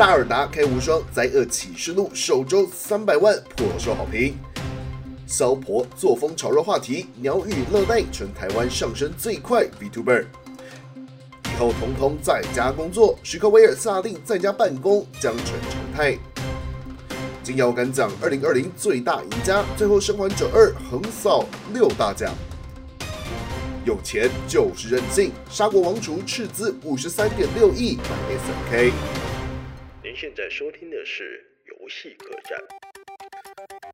萨尔达开无双灾厄启示录首周三百万颇受好评。骚婆作风炒热话题，鸟语乐奈成台湾上升最快 VTuber。以后统统在家工作，史克威尔下令在家办公将成常态。金腰杆奖二零二零最大赢家，最后生还者二横扫六大奖。有钱就是任性，沙国王储斥资五十三点六亿买 SNK。您现在收听的是游戏客栈。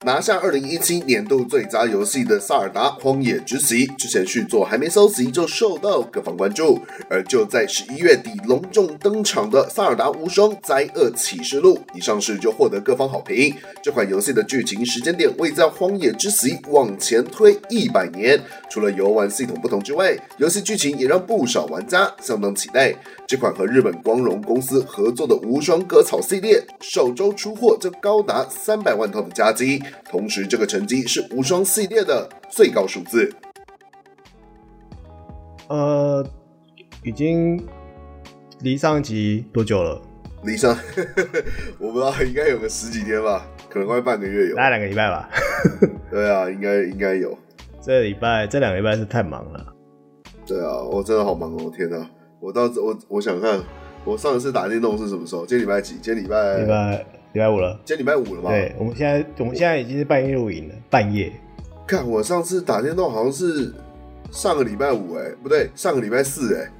拿下二零一七年度最佳游戏的《萨尔达：荒野之息》之前续作还没收集就受到各方关注，而就在十一月底隆重登场的《萨尔达无双：灾厄启示录》一上市就获得各方好评。这款游戏的剧情时间点位在《荒野之息》往前推一百年，除了游玩系统不同之外，游戏剧情也让不少玩家相当期待。这款和日本光荣公司合作的无双割草系列，首周出货就高达三百万套的佳绩。同时，这个成绩是无双系列的最高数字。呃，已经离上一集多久了？离上，我不知道，应该有个十几天吧，可能快半个月有，大概两个礼拜吧。对啊，应该应该有。这礼拜这两个礼拜是太忙了。对啊，我真的好忙哦！天哪，我到我我想看，我上一次打电动是什么时候？今天礼拜几？今天礼拜礼拜。礼拜五了，今天礼拜五了吗？对，我们现在我们现在已经是半夜录影了，半夜。看我上次打电动好像是上个礼拜五，哎，不对，上个礼拜四，哎，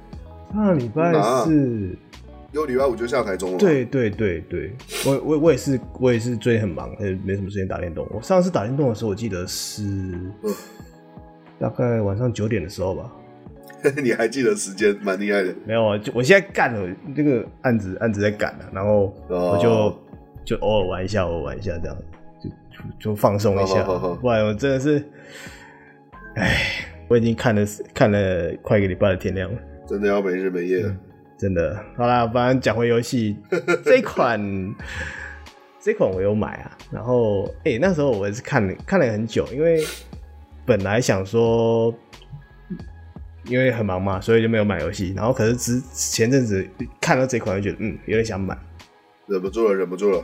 上个礼拜四，有礼拜五就下台中了。对对对对，我我我也是我也是最近很忙，没什么时间打电动。我上次打电动的时候，我记得是大概晚上九点的时候吧。你还记得时间，蛮厉害的。没有啊，就我现在干了这个案子，案子在赶了，然后我就。Oh. 就偶尔玩一下，偶尔玩一下，这样就就放松一下。Oh, oh, oh, oh. 不然我真的是，哎，我已经看了看了快一个礼拜的天亮了，真的要没日没夜了。真的，好啦，反正讲回游戏，这款 这款我有买啊。然后，哎、欸，那时候我也是看了看了很久，因为本来想说，因为很忙嘛，所以就没有买游戏。然后，可是之前阵子看到这款，就觉得嗯，有点想买，忍不住了，忍不住了。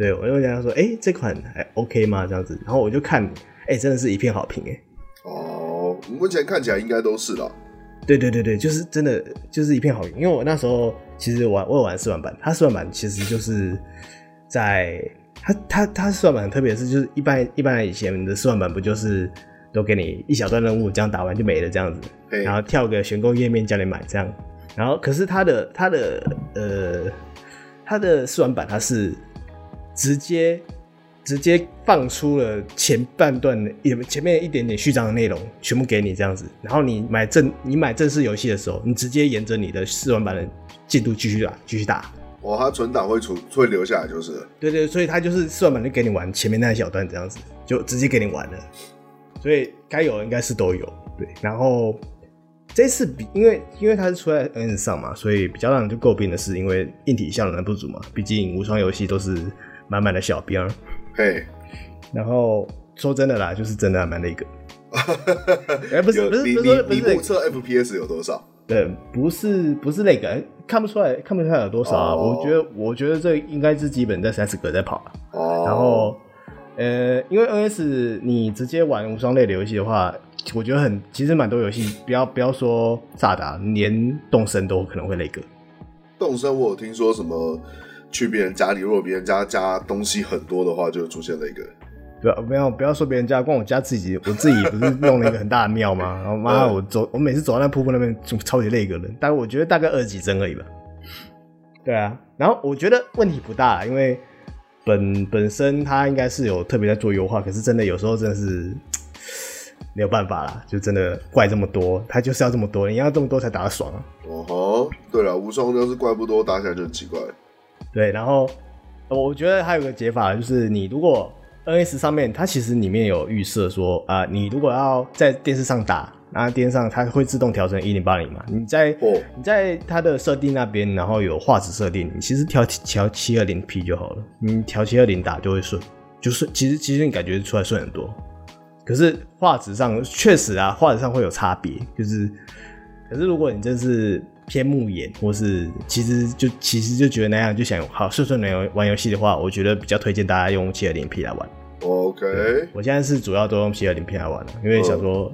对，我就跟他说，哎、欸，这款还 OK 吗？这样子，然后我就看，哎、欸，真的是一片好评，哎。哦，目前看起来应该都是了。对对对对，就是真的就是一片好评。因为我那时候其实玩我有玩试玩版，它试玩版其实就是在它它它试玩版特别是，就是一般一般以前的试玩版不就是都给你一小段任务，这样打完就没了这样子，然后跳个选购页面叫你买这样，然后可是它的它的呃它的试玩版它是。直接直接放出了前半段的，也前面一点点序章的内容，全部给你这样子。然后你买正你买正式游戏的时候，你直接沿着你的试玩版的进度继续打，继续打。哦，它存档会存会留下来就是。对对，所以它就是试玩版就给你玩前面那一小段这样子，就直接给你玩了。所以该有的应该是都有。对，然后这次比因为因为它是出在 N 上嘛，所以比较让人就诟病的是，因为硬体效能不足嘛。毕竟无双游戏都是。满满的小兵，嘿，然后说真的啦，就是真的还蛮那个，哎、欸，不是不是你不是不是，测 FPS 有多少？对，不是不是那个，看不出来看不出来有多少啊？哦、我觉得我觉得这应该是基本在三十格在跑哦，然后呃，因为 NS 你直接玩无双类的游戏的话，我觉得很其实蛮多游戏，不要不要说萨达，连动身都可能会那个。动身我有听说什么？去别人家里，如果别人家家东西很多的话，就出现了一个。不要不要不要说别人家，光我家自己，我自己不是弄了一个很大的庙吗？然后妈，我走，我每次走到那瀑布那边，就超级累一个人。但我觉得大概二十几帧而已吧。对啊，然后我觉得问题不大，因为本本身它应该是有特别在做优化，可是真的有时候真的是没有办法啦，就真的怪这么多，它就是要这么多，你要这么多才打得爽啊。哦吼，对了，无双要是怪不多，打起来就很奇怪。对，然后我觉得还有个解法，就是你如果 NS 上面它其实里面有预设说啊、呃，你如果要在电视上打，那电视上它会自动调成一零八零嘛，你在、oh. 你在它的设定那边，然后有画质设定，你其实调调七二零 P 就好了，你调七二零打就会顺，就是其实其实你感觉出来顺很多，可是画质上确实啊，画质上会有差别，就是可是如果你真是。偏慕颜，或是其实就其实就觉得那样就想好顺顺的玩游戏的话，我觉得比较推荐大家用七二零 P 来玩。OK，我现在是主要都用七二零 P 来玩了，因为想说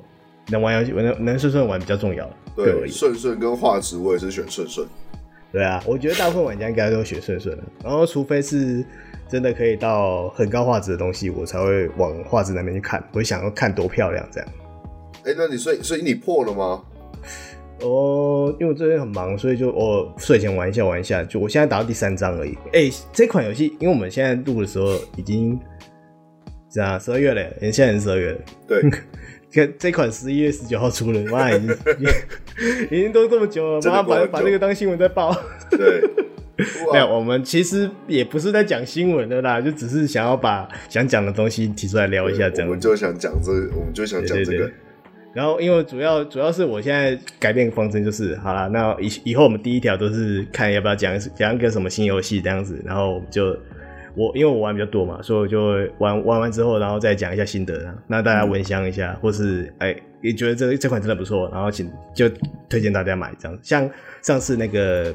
能玩游戏，能能顺顺玩比较重要。对，顺顺跟画质我也是选顺顺。对啊，我觉得大部分玩家应该都选顺顺的，然后除非是真的可以到很高画质的东西，我才会往画质那边去看，我会想要看多漂亮这样。哎、欸，那你所以所以你破了吗？哦，因为我最近很忙，所以就我睡前玩一下玩一下。就我现在打到第三章而已。哎、欸，这款游戏，因为我们现在录的时候已经这样十二月了，现在是十二月了。对，这这款十一月十九号出了，妈，已经已经都这么久了，马上把把这个当新闻在报。对，没有，我们其实也不是在讲新闻的啦，就只是想要把想讲的东西提出来聊一下，这样。我们就想讲这，我们就想讲这个。然后，因为主要主要是我现在改变方针就是，好了，那以以后我们第一条都是看要不要讲讲一个什么新游戏这样子，然后就我因为我玩比较多嘛，所以我就玩玩完之后，然后再讲一下心得，那大家闻香一下，或是哎也觉得这这款真的不错，然后请就推荐大家买这样，像上次那个。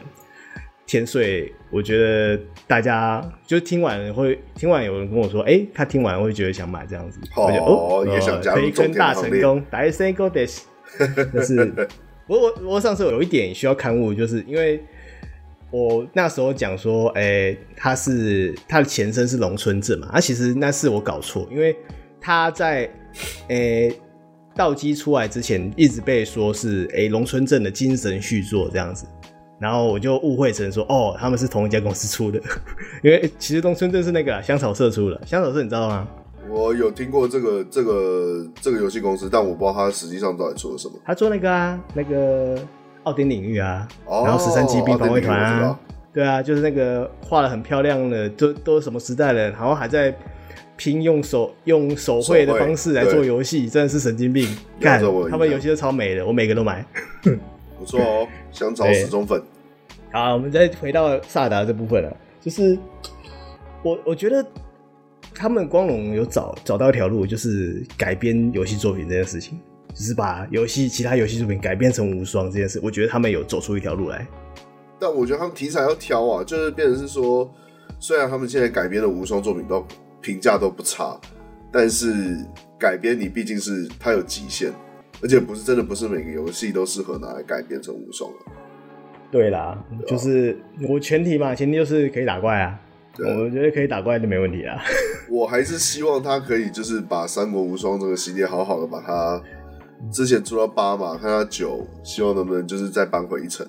千岁，我觉得大家就听完会听完，有人跟我说，哎、欸，他听完会觉得想买这样子，哦、我就哦，也想加入中天大成功，大成功的，就是我我我上次有一点需要勘误，就是因为我那时候讲说，哎、欸，他是他的前身是龙村镇嘛，啊，其实那是我搞错，因为他在哎道基出来之前，一直被说是哎龙村镇的精神续作这样子。然后我就误会成说，哦，他们是同一家公司出的，因为其实东村镇是那个香草社出的。香草社你知道吗？我有听过这个这个这个游戏公司，但我不知道他实际上到底做了什么。他做那个啊，那个奥丁领域啊，哦、然后十三级兵防卫团啊，对啊，就是那个画的很漂亮的，都都什么时代了，然后还在拼用手用手绘的方式来做游戏，真的是神经病。干，他们游戏都超美的，我每个都买。不错哦，想找死忠粉。好，我们再回到萨达这部分了。就是我我觉得他们光荣有找找到一条路，就是改编游戏作品这件事情，就是把游戏其他游戏作品改编成无双这件事。我觉得他们有走出一条路来。但我觉得他们题材要挑啊，就是变成是说，虽然他们现在改编的无双作品都评价都不差，但是改编你毕竟是它有极限。而且不是真的，不是每个游戏都适合拿来改编成无双的。对啦，对啊、就是我前提嘛，前提就是可以打怪啊。对我觉得可以打怪就没问题啊。我还是希望他可以就是把三国无双这个系列好好的把它之前出到八嘛，看他九，希望能不能就是再扳回一城。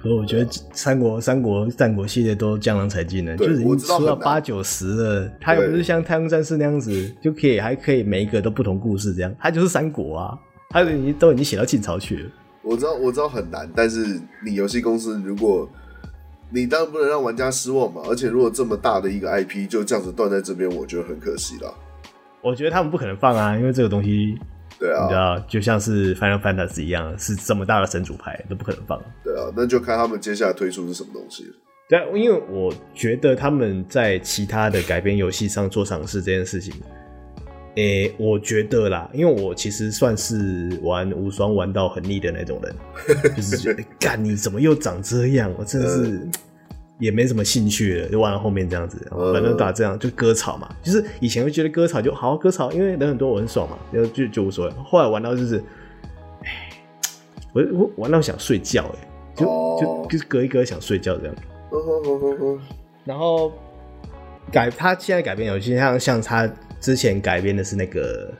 可我觉得三国、三国、战国系列都江郎才尽了，就是已经出到八九十了。它又不是像太空战士那样子就可以还可以每一个都不同故事这样，它就是三国啊。他已经都已经写到晋朝去了。我知道，我知道很难，但是你游戏公司，如果你当然不能让玩家失望嘛。而且如果这么大的一个 IP 就这样子断在这边，我觉得很可惜了。我觉得他们不可能放啊，因为这个东西，对啊，你知道，就像是 Final Fantasy 一样，是这么大的神主牌，都不可能放。对啊，那就看他们接下来推出是什么东西了。对啊，因为我觉得他们在其他的改编游戏上做尝试这件事情。诶、欸，我觉得啦，因为我其实算是玩无双玩到很腻的那种人，就是觉得干你怎么又长这样，我真的是也没什么兴趣了，就玩到后面这样子，反正打这样就割草嘛，就是以前会觉得割草就好割草，因为人很多我很爽嘛，然后就就无所谓。后来玩到就是，哎，我我玩到想睡觉，哎，就就就是割一隔想睡觉这样，然后改他现在改变游戏像像他。之前改编的是那个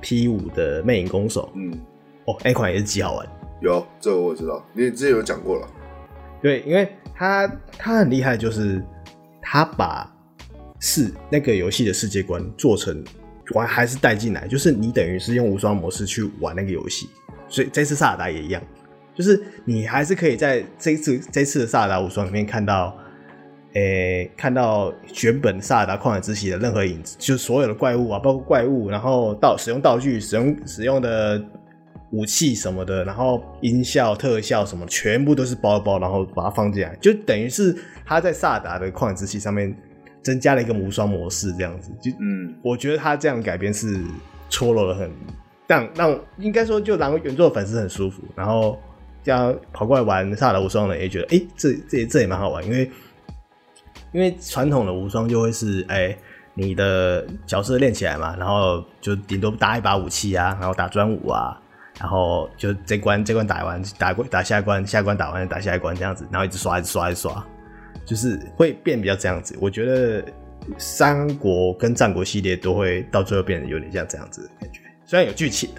P 五的魅影攻手，嗯，哦，那款也是极好玩。有这个我知道，你之前有讲过了。对，因为他他很厉害，就是他把是那个游戏的世界观做成玩还是带进来，就是你等于是用无双模式去玩那个游戏。所以这次萨尔达也一样，就是你还是可以在这次这次的萨尔达无双里面看到。诶、欸，看到原本萨尔达旷野之息的任何影子，就是所有的怪物啊，包括怪物，然后道使用道具、使用使用的武器什么的，然后音效、特效什么，全部都是包包，然后把它放进来，就等于是他在萨尔达的旷野之息上面增加了一个无双模式，这样子。就嗯，我觉得他这样改编是戳了很，让让应该说就让原作的粉丝很舒服，然后这样跑过来玩萨尔达无双的也觉得，哎、欸，这这这也蛮好玩，因为因为传统的无双就会是，哎、你的角色练起来嘛，然后就顶多搭一把武器啊，然后打专武啊，然后就这关这关打完，打过打下一关，下关打完打下一关这样子，然后一直刷一直刷一直刷，就是会变比较这样子。我觉得三国跟战国系列都会到最后变得有点像这样子的感觉，虽然有剧情。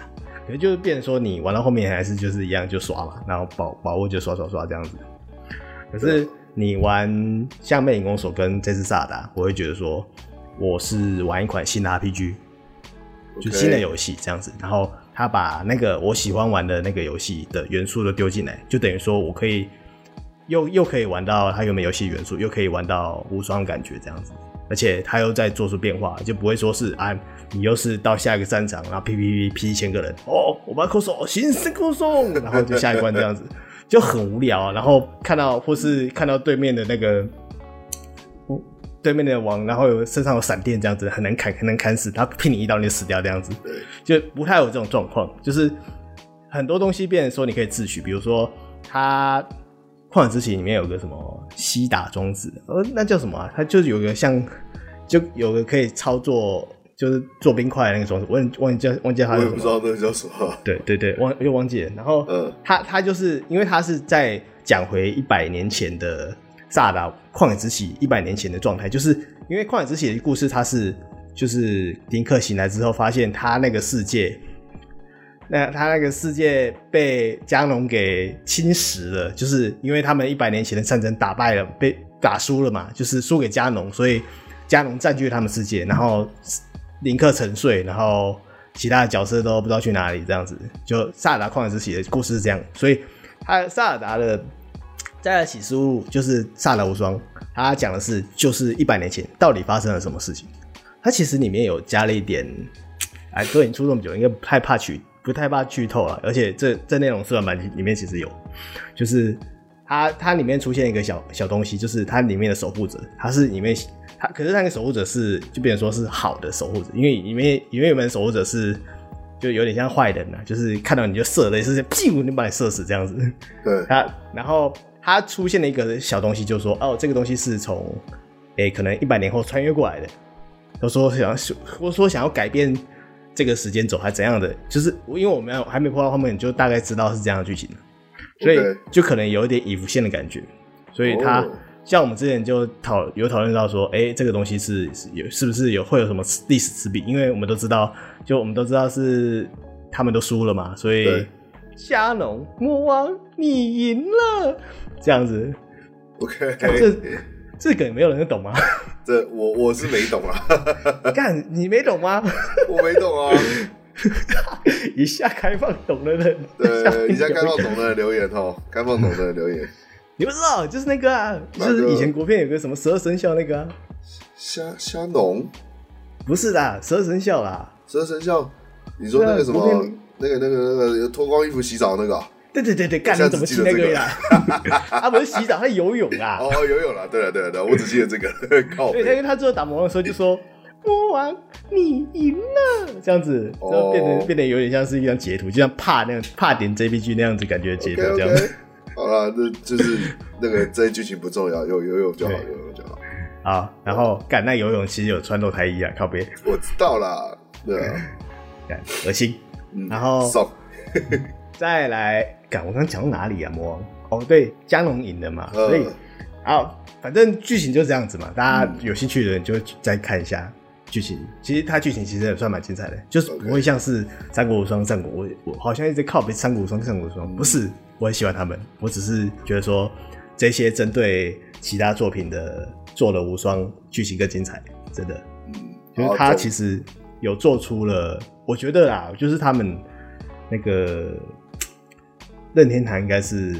可能就是变成说，你玩到后面还是就是一样就刷嘛，然后宝宝物就刷刷刷这样子。可是你玩像《魅影攻索》跟这次萨达，我会觉得说我是玩一款新的 RPG，就新的游戏这样子。然后他把那个我喜欢玩的那个游戏的元素都丢进来，就等于说我可以又又可以玩到他原本游戏元素，又可以玩到无双感觉这样子。而且他又在做出变化，就不会说是啊。你又是到下一个战场，然后 P P P P 一千个人哦，我把口手新生口手，然后就下一关这样子，就很无聊啊。然后看到或是看到对面的那个，对面的王，然后有身上有闪电这样子，很难砍，很难砍死他，劈你一刀你就死掉这样子，就不太有这种状况。就是很多东西变成说你可以自取，比如说他旷野之息里面有个什么西打装置，呃，那叫什么啊？它就是有个像，就有个可以操作。就是做冰块那个装置，我忘记叫忘记他，我也不知道那个叫什么。对对对，忘又忘记了。然后，嗯，他他就是因为他是在讲回一百年前的萨尔达旷野之息，一百年前的状态，就是因为旷野之息的故事，他是就是林克醒来之后，发现他那个世界，那他那个世界被加农给侵蚀了，就是因为他们一百年前的战争打败了，被打输了嘛，就是输给加农，所以加农占据了他们世界，然后。林克沉睡，然后其他的角色都不知道去哪里，这样子。就萨尔达旷野之息的故事是这样，所以他萨尔达的在启示录就是萨尔达无双，他讲的是就是一百年前到底发生了什么事情。他其实里面有加了一点，哎，都已经出这么久，应该不太怕剧，不太怕剧透了。而且这这内容试玩版里面其实有，就是它它里面出现一个小小东西，就是它里面的守护者，它是里面。它可是那个守护者是，就变成说是好的守护者，因为里面里面有门守护者是，就有点像坏人呐、啊，就是看到你就射，类似屁股就把你射死这样子。对，他然后他出现了一个小东西，就是说哦，这个东西是从诶、欸、可能一百年后穿越过来的，他说想要或说想要改变这个时间轴还怎样的，就是因为我们还没播到后面，你就大概知道是这样的剧情，所以就可能有一点已浮现的感觉，所以他。Oh. 像我们之前就讨有讨论到说，哎、欸，这个东西是是有是不是有会有什么历史之笔？因为我们都知道，就我们都知道是他们都输了嘛，所以加农魔王你赢了这样子。OK，这这个没有人懂吗？这我我是没懂啊。干你没懂吗？我没懂啊。以下开放懂的人，对，一下开放懂的人留言哦，开放懂的人留言。你不知道，就是那个啊，就是以前国片有个什么十二生肖那个啊，虾虾农，不是的，十二生肖啦，十二生肖，你说那个什么，那个那个那个脱光衣服洗澡那个，对对对对，干你怎么记那个呀？他不是洗澡，他游泳啊，哦，游泳了，对了对了对，我只记得这个，靠，对，因为他最后打魔王的时候就说魔王你赢了，这样子，就变得变得有点像是一张截图，就像怕那样怕点 JPG 那样子感觉截图这样子。好了，这就是那个这剧情不重要，有游泳就好，游泳就好。好，然后干那游泳其实有穿露胎衣啊，靠边。我知道啦，对啊，干恶心。然后 再来干，我刚刚讲到哪里啊？魔王哦，对，加农赢的嘛，所以好，反正剧情就这样子嘛。大家有兴趣的人就再看一下剧情。其实它剧情其实也算蛮精彩的，就是不会像是三国无双、战国，我我好像一直靠别三国无双、战国无双，不是。我很喜欢他们，我只是觉得说这些针对其他作品的做了无双剧情更精彩，真的。嗯，就是他其实有做出了，我觉得啦，就是他们那个任天堂应该是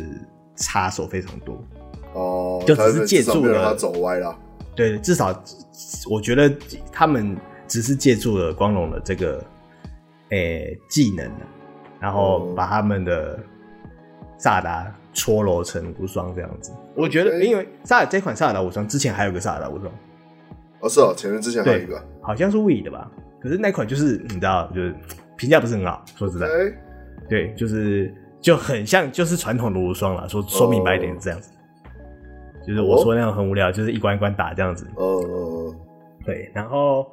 插手非常多哦，就只是借助了他走歪了。对，至少我觉得他们只是借助了光荣的这个诶、欸、技能，然后把他们的。萨达搓揉成无双这样子，我觉得，因为萨尔这款萨达无双之前还有个萨达无双，哦是哦，前面之前还有一个，好像是 Wii 的吧？可是那款就是你知道，就是评价不是很好，说实在，对，就是就很像就是传统的无双了。说说明白一点是这样子，哦、就是我说那样很无聊，就是一关一关打这样子。哦，对，然后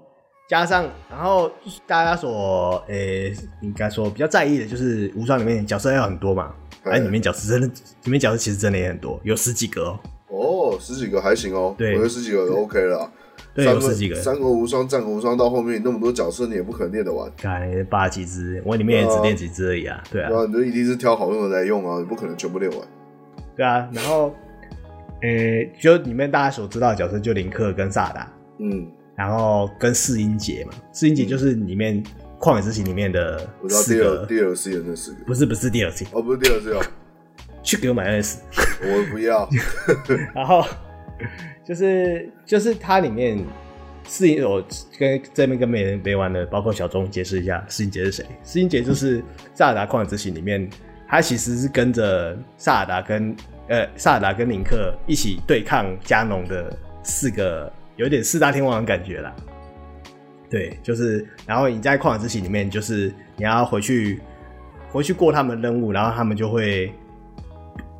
加上，然后大家所诶、欸、应该说比较在意的就是无双里面角色要很多嘛，哎，里面角色真的里面角色其实真的也很多，有十几个哦。哦，十几个还行哦，对，我觉得十几个都 OK 了。对，有十几个。三国无双、战国无双到后面那么多角色，你也不可能练得完。干八几只，我里面也只练几只而已啊。对啊，你就一定是挑好用的来用啊，你不可能全部练完。对啊，然后，呃、欸，就里面大家所知道的角色就林克跟萨达，嗯，然后跟四英杰嘛，四英杰就是里面旷野之息里面的四个 DLC 的那四个，不是不是 DLC，哦不是 DLC 哦，去给我买 NS，我不要，然后。就是就是它里面四英我跟这边跟没人没玩的，包括小钟解释一下，四英杰是谁？四英杰就是萨达旷野之息里面，他其实是跟着萨达跟呃萨尔达跟林克一起对抗加农的四个，有点四大天王的感觉啦。对，就是然后你在旷野之息里面，就是你要回去回去过他们的任务，然后他们就会。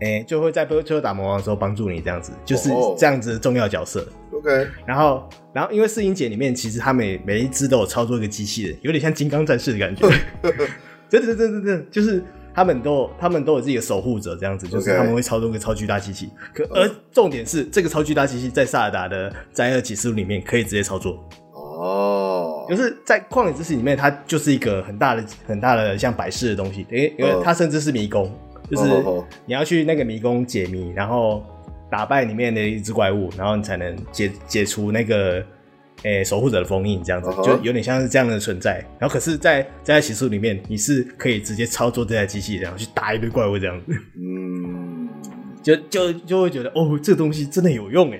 哎、欸，就会在最后打魔王的时候帮助你，这样子就是这样子的重要角色。Oh, OK，然后，然后因为四英姐里面其实他每每一只都有操作一个机器人，有点像金刚战士的感觉。真的，真的，真的，就是他们都他们都有自己的守护者，这样子就是他们会操纵一个超巨大机器。可而重点是，这个超巨大机器在萨尔达的灾厄启示录里面可以直接操作。哦、oh.，就是在旷野之息里面，它就是一个很大的很大的像摆饰的东西，因为因为它甚至是迷宫。就是你要去那个迷宫解谜，然后打败里面的一只怪物，然后你才能解解除那个诶、欸、守护者的封印，这样子就有点像是这样的存在。然后可是在，在在启示里面，你是可以直接操作这台机器，然后去打一堆怪物这样子。嗯，就就就会觉得哦，这个东西真的有用哎。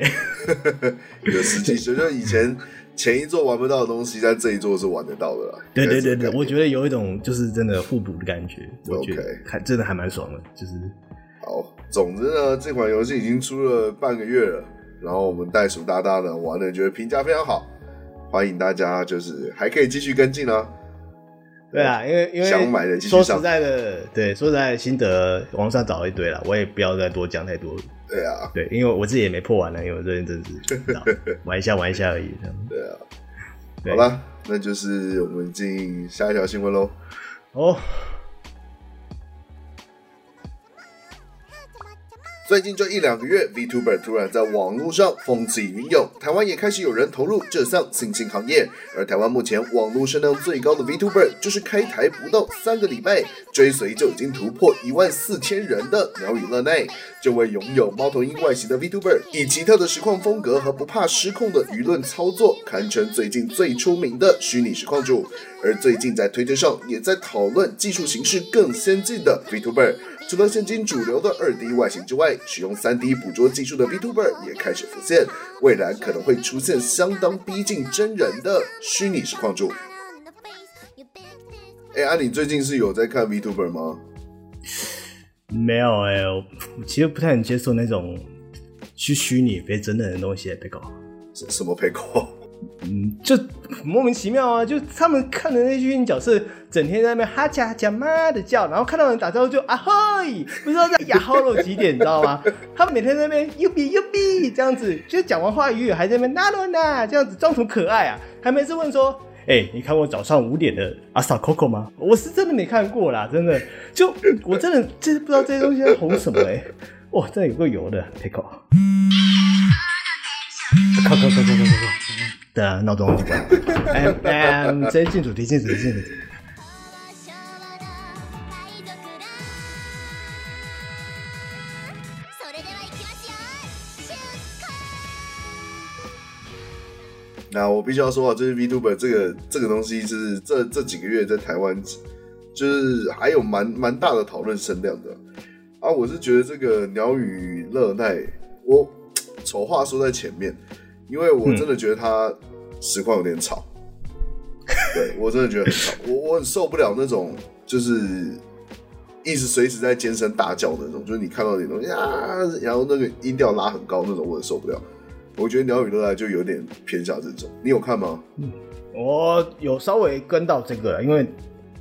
有实际，就像以前。前一座玩不到的东西，在这一座是玩得到的啦。对对对对，我觉得有一种就是真的互补的感觉。我觉得还真的还蛮爽的，就是。好，总之呢，这款游戏已经出了半个月了，然后我们袋鼠大大呢玩的，觉得评价非常好，欢迎大家就是还可以继续跟进啊。对啊，因为因为想买的继续上，说实在的，对，说实在的心得网上找了一堆了，我也不要再多讲太多了。对啊，对，因为我自己也没破完呢，因为我这边真是 玩一下玩一下而已。对啊，对，好了，那就是我们进下一条新闻喽。哦。最近这一两个月，VTuber 突然在网络上风起云涌，台湾也开始有人投入这项新兴行业。而台湾目前网络声量最高的 VTuber，就是开台不到三个礼拜，追随就已经突破一万四千人的鸟语乐奈。这位拥有猫头鹰外形的 VTuber，以奇特的实况风格和不怕失控的舆论操作，堪称最近最出名的虚拟实况主。而最近在推特上也在讨论技术形式更先进的 VTuber。除了现今主流的二 D 外形之外，使用三 D 捕捉技术的 VTuber 也开始浮现，未来可能会出现相当逼近真人的虚拟实况主。哎，啊，你最近是有在看 VTuber 吗？没有哎、欸，我其实不太能接受那种去虚拟非真人的东西被搞。什么被搞？嗯，就莫名其妙啊！就他们看的那些角色，整天在那边哈 cha 哈 cha 妈的叫，然后看到人打招呼就啊嘿，不知道在呀吼了几点，你知道吗？他们每天在那边呦比呦比这样子，就讲完话语还在那边那罗那这样子装什么可爱啊？还没事问说，哎、欸，你看过早上五点的阿萨 Coco 吗？我是真的没看过啦，真的，就我真的就是不知道这些东西在红什么哎、欸，哇，真的有个油的 Pico，靠靠靠靠靠靠！对啊，闹钟就关。哎哎，直接进主题，进主题，进主题。那我必须要说啊，就是 VTuber 这个这个东西，是这这几个月在台湾，就是还有蛮蛮大的讨论声量的啊。我是觉得这个鸟语乐奈，我丑话说在前面。因为我真的觉得他实况有点吵，嗯、对我真的觉得很吵，我我很受不了那种就是一直随时在尖声大叫的那种，就是你看到那种呀，然后那个音调拉很高那种，我很受不了。我觉得鸟语乐奈就有点偏向这种，你有看吗？嗯，我有稍微跟到这个，因为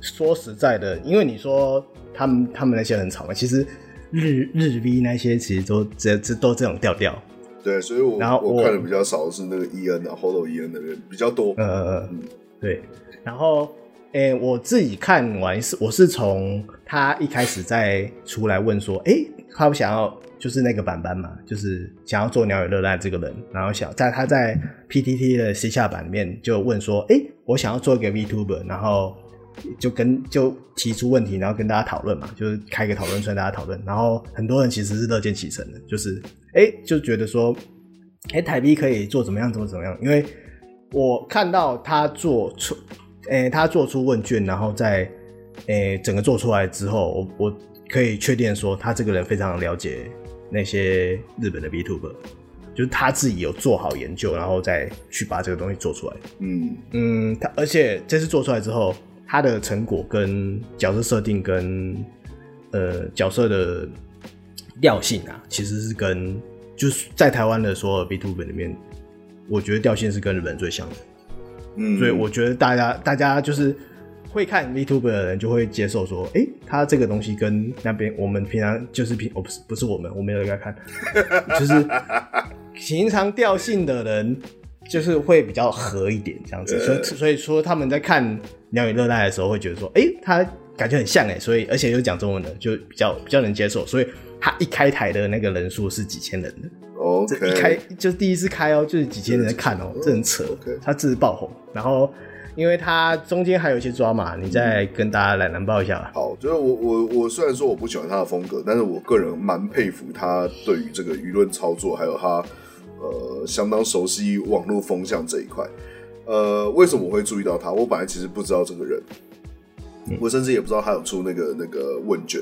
说实在的，因为你说他们他们那些很吵嘛，其实日日 V 那些其实都这这都这种调调。对，所以我然后我我看的比较少的是那个 E N 啊，Holo E N 的人比较多。呃呃嗯，对。然后，诶、欸，我自己看完是我是从他一开始在出来问说，诶、欸，他不想要就是那个板板嘛，就是想要做鸟语热赖这个人，然后想在他在 P T T 的 C 下版里面就问说，诶、欸，我想要做一个 VTuber，然后就跟就提出问题，然后跟大家讨论嘛，就是开个讨论出来大家讨论，然后很多人其实是乐见其成的，就是。哎、欸，就觉得说，哎、欸，台币可以做怎么样，怎么怎么样？因为我看到他做出，哎、欸，他做出问卷，然后在，哎、欸，整个做出来之后，我我可以确定说，他这个人非常了解那些日本的 VTuber，就是他自己有做好研究，然后再去把这个东西做出来。嗯嗯，他而且这次做出来之后，他的成果跟角色设定跟呃角色的。调性啊，其实是跟就是在台湾的所有 VTuber 里面，我觉得调性是跟日本最像的。嗯，所以我觉得大家大家就是会看 VTuber 的人就会接受说，哎、欸，他这个东西跟那边我们平常就是平，我不是不是我们，我没有在看，就是平常调性的人就是会比较合一点这样子。所以所以说他们在看鸟语热带的时候会觉得说，哎、欸，他感觉很像哎，所以而且又讲中文的，就比较比较能接受，所以。他一开台的那个人数是几千人的这一开就第一次开哦，就是几千人在看哦，这很扯。Okay. 他自己爆红，然后因为他中间还有一些抓马，你再跟大家来难报一下吧。好，就是我我我虽然说我不喜欢他的风格，但是我个人蛮佩服他对于这个舆论操作，还有他呃相当熟悉网络风向这一块。呃，为什么我会注意到他？我本来其实不知道这个人，嗯、我甚至也不知道他有出那个那个问卷。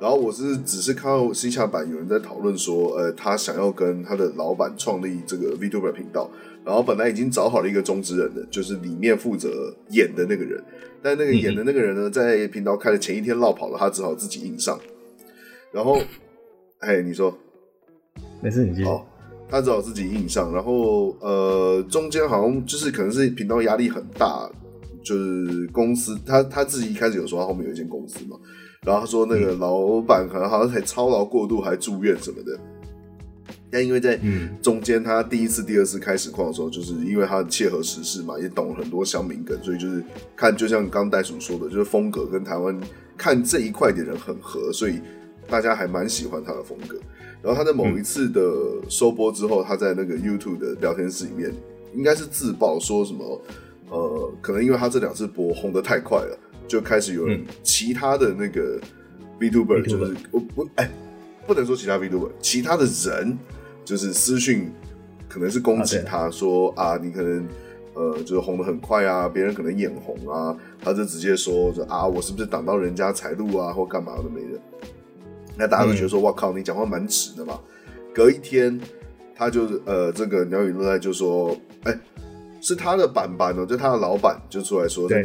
然后我是只是看到 C 下版有人在讨论说，呃，他想要跟他的老板创立这个 VTuber 频道，然后本来已经找好了一个中之人的，就是里面负责演的那个人，但那个演的那个人呢，在频道开的前一天落跑了，他只好自己硬上。然后，哎，你说，没事，你继续。哦，他只好自己硬上，然后呃，中间好像就是可能是频道压力很大，就是公司他他自己一开始有说他后面有一间公司嘛。然后他说，那个老板可能好像还操劳过度，还住院什么的。但因为在中间，他第一次、第二次开实况的时候，就是因为他切合时事嘛，也懂很多乡民梗，所以就是看，就像刚袋鼠说的，就是风格跟台湾看这一块的人很合，所以大家还蛮喜欢他的风格。然后他在某一次的收播之后，他在那个 YouTube 的聊天室里面，应该是自曝说什么，呃，可能因为他这两次播红的太快了。就开始有人其他的那个 VTuber，就是我不哎，不能说其他 VTuber，其他的人就是私讯，可能是攻击他说啊，你可能呃就是红的很快啊，别人可能眼红啊，他就直接说就啊，我是不是挡到人家财路啊，或干嘛的没的。那大家都觉得说，哇靠，你讲话蛮直的嘛。隔一天，他就呃这个鸟语热赖就说，哎。是他的板板哦，就他的老板就出来说，对，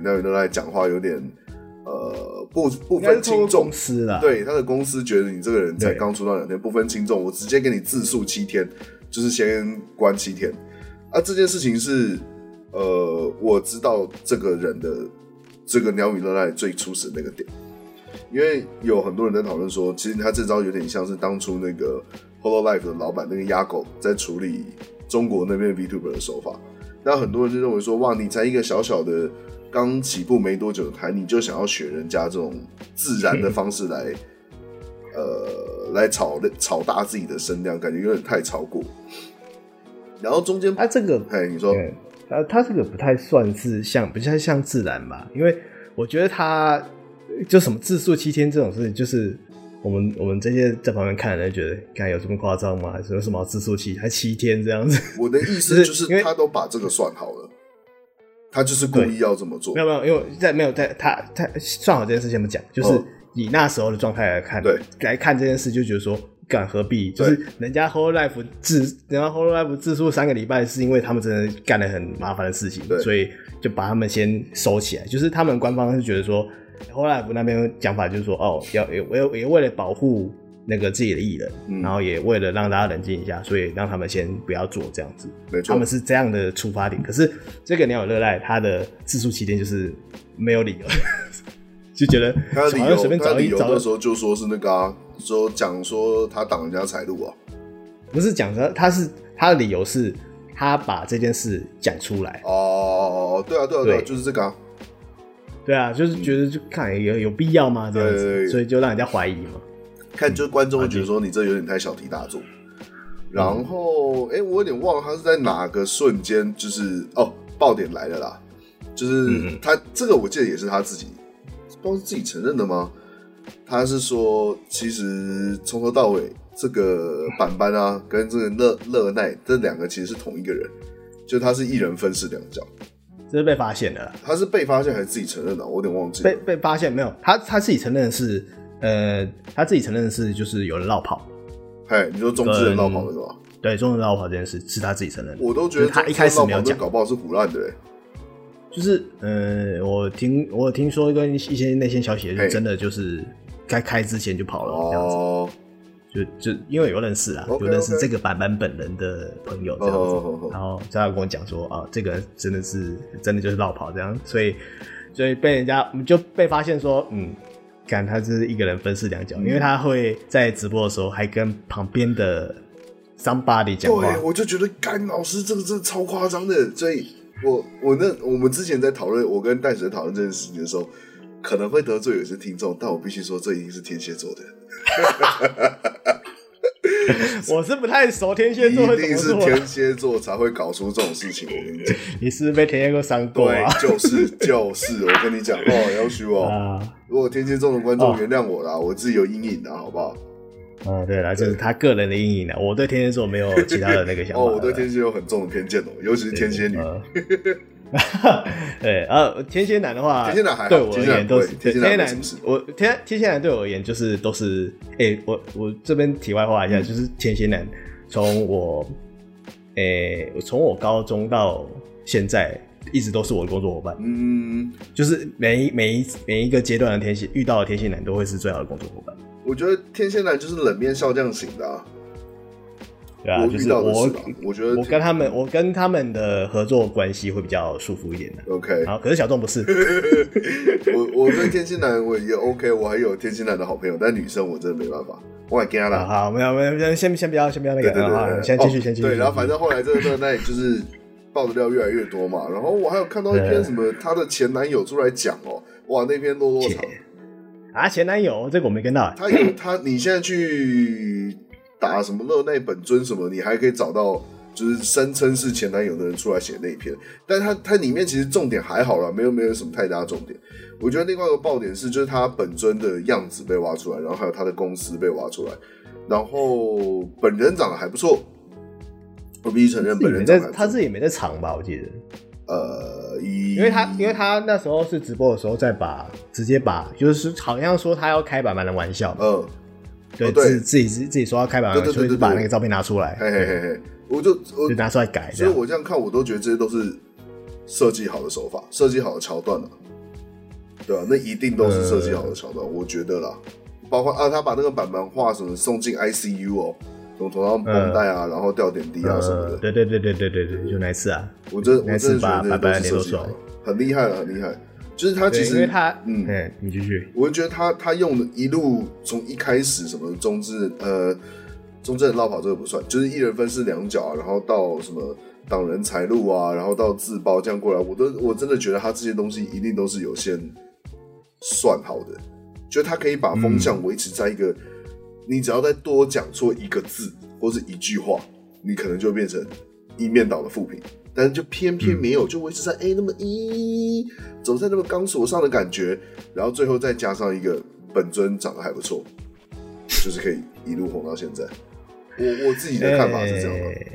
鸟语热赖讲话有点呃不不分轻重，对他的公司觉得你这个人才刚出道两天，不分轻重，我直接给你自诉七天，就是先关七天。啊，这件事情是呃，我知道这个人的这个鸟语热赖最初始那个点，因为有很多人在讨论说，其实他这招有点像是当初那个 Holo Life 的老板那个鸭狗在处理。中国那边 VTuber 的手法，那很多人就认为说，哇，你才一个小小的刚起步没多久的台，你就想要学人家这种自然的方式来，呃，来炒炒大自己的声量，感觉有点太超过。然后中间，啊，这个，哎，你说，他他这个不太算是像，不太像自然吧？因为我觉得他就什么自述七天这种事情，就是。我们我们这些在旁边看的人觉得，看有这么夸张吗？有什么自述期还七天这样子？我的意思 就是，他都把这个算好了，他就是故意要这么做。没有没有，因为在没有在他他算好这件事先不讲，就是以那时候的状态来看，对，来看这件事就觉得说，敢何必？就是人家 Whole Life 自，人家 Whole Life 自述三个礼拜，是因为他们真的干了很麻烦的事情，所以就把他们先收起来。就是他们官方是觉得说。后来那边讲法就是说，哦，要也为也为了保护那个自己的艺人，嗯然后也为了让大家冷静一下，所以让他们先不要做这样子。没错他们是这样的出发点。可是这个鸟有热赖，他的自述起点就是没有理由，就觉得他的理由，好像随便他的理由找一找的时候就说是那个啊，说讲说他挡人家财路啊。不是讲的，他是他的理由是他把这件事讲出来。哦，对啊，对啊，对啊，对就是这个啊。对啊，就是觉得就看有有必要吗？这样子，所以就让人家怀疑嘛。看，就是观众会觉得说你这有点太小题大做。然后，哎、我有点忘了他是在哪个瞬间，就是哦，爆点来了啦，就是嗯他这个我记得也是他自己，不知道是自己承认的吗？他是说，其实从头到尾，这个板板啊，跟这个乐乐奈这两个其实是同一个人，就他是一人分饰两角。这是被发现的，他是被发现还是自己承认的？我有点忘记了。被被发现没有？他他自己承认的是，呃，他自己承认的是就是有人落跑，嘿，你说中之人闹跑的是吧？对，中人落跑这件事是他自己承认的。我都觉得他一开始没有讲，搞不好是胡乱的、欸。就是呃，我听我有听说跟一些内线消息，就真的就是该开之前就跑了这样子。哦，就就因为有认识啊有认识这个版本本人的朋友这样子，然后他跟我讲说啊，这个真的是真的就是绕跑这样，所以所以被人家就被发现说，嗯，看他是一个人分饰两角，嗯因为他会在直播的时候还跟旁边的 somebody 讲话对，，我就觉得干老师这个真的超夸张的，所以我我那我们之前在讨论，我跟袋鼠在讨论这件事情的时候，可能会得罪有些听众，但我必须说，这一定是天蝎座的，我是不太熟天蝎座会一定是天蝎座才会搞出这种事情。我跟你讲，你是不是被天蝎座伤过对啊？，就是就是，我跟你讲 哦，要许哦，啊，如果天蝎座的观众哦原谅我啦，我自己有阴影的，好不好？哦，对了，就是他个人的阴影了。我对天蝎座没有其他的那个想法。哦，我对天蝎有很重的偏见哦，尤其是天蝎女。呃 对，呃，天蝎男的话，天蝎男还对我而言都是天蝎男我天天蝎男对我而言就是都是，哎、我我这边题外话一下，嗯。就是天蝎男从我，哎、从我高中到现在一直都是我的工作伙伴，嗯，就是每一每一每一个阶段的天蝎遇到的天蝎男都会是最好的工作伙伴，我觉得天蝎男就是冷面笑匠型的啊。对啊，就是我我觉得我跟他们我跟他们的合作关系会比较舒服一点的。OK，好，可是小众不是。我我对天蝎男我也 OK，我还有天蝎男的好朋友，但女生我真的没办法，我还跟他好啦。好，没有没有，先先不要，先不要那个，对对对好对，先继续，先继续。哦对，然后反正后来这个那也就是爆的料越来越多嘛，然后我还有看到一篇什么她的前男友出来讲哦，哇，那篇落落长，啊，前男友这个我没跟到欸，他有他，你现在去打什么热内本尊什么，你还可以找到就是声称是前男友的人出来写那一篇，但他他里面其实重点还好啦，没有没有什么太大重点。我觉得另外一个爆点是，就是他本尊的样子被挖出来，然后还有他的公司被挖出来，然后本人长得还不错，我必须承认本人长得他自己没在藏吧？我记得，呃，因因为他因为他那时候是直播的时候在把直接把就是好像说他要开板板的玩笑，嗯，对，哦对自自己自自己说要开板就对对把那个照片拿出来，嘿嘿嘿嘿，我就我就拿出来改这所以样。我这样看，我都觉得这些都是设计好的手法，设计好的桥段了、对啊，那一定都是设计好的桥段，我觉得啦。包括啊，他把那个板板画什么送进 ICU 哦，从头上绷带啊，然后吊点滴啊什么的。呃，对对对对对对对，就那一次啊，我真我那次真的觉把那些都是设计好的，很厉害了，很厉害。就是他其，实，因为他嗯嗯，你继续。我就觉得他他用的一路从一开始什么中之呃中之人落跑这个不算，就是一人分饰两角啊，然后到什么挡人财路啊，然后到自爆这样过来，我都我真的觉得他这些东西一定都是有先算好的，就他可以把风向维持在一个，你只要再多讲错一个字或是一句话，你可能就变成一面倒的负评。但是就偏偏没有，就维持在哎、欸、那么一走在那么钢索上的感觉，然后最后再加上一个本尊长得还不错，就是可以一路红到现在。我我自己的看法是这样的。欸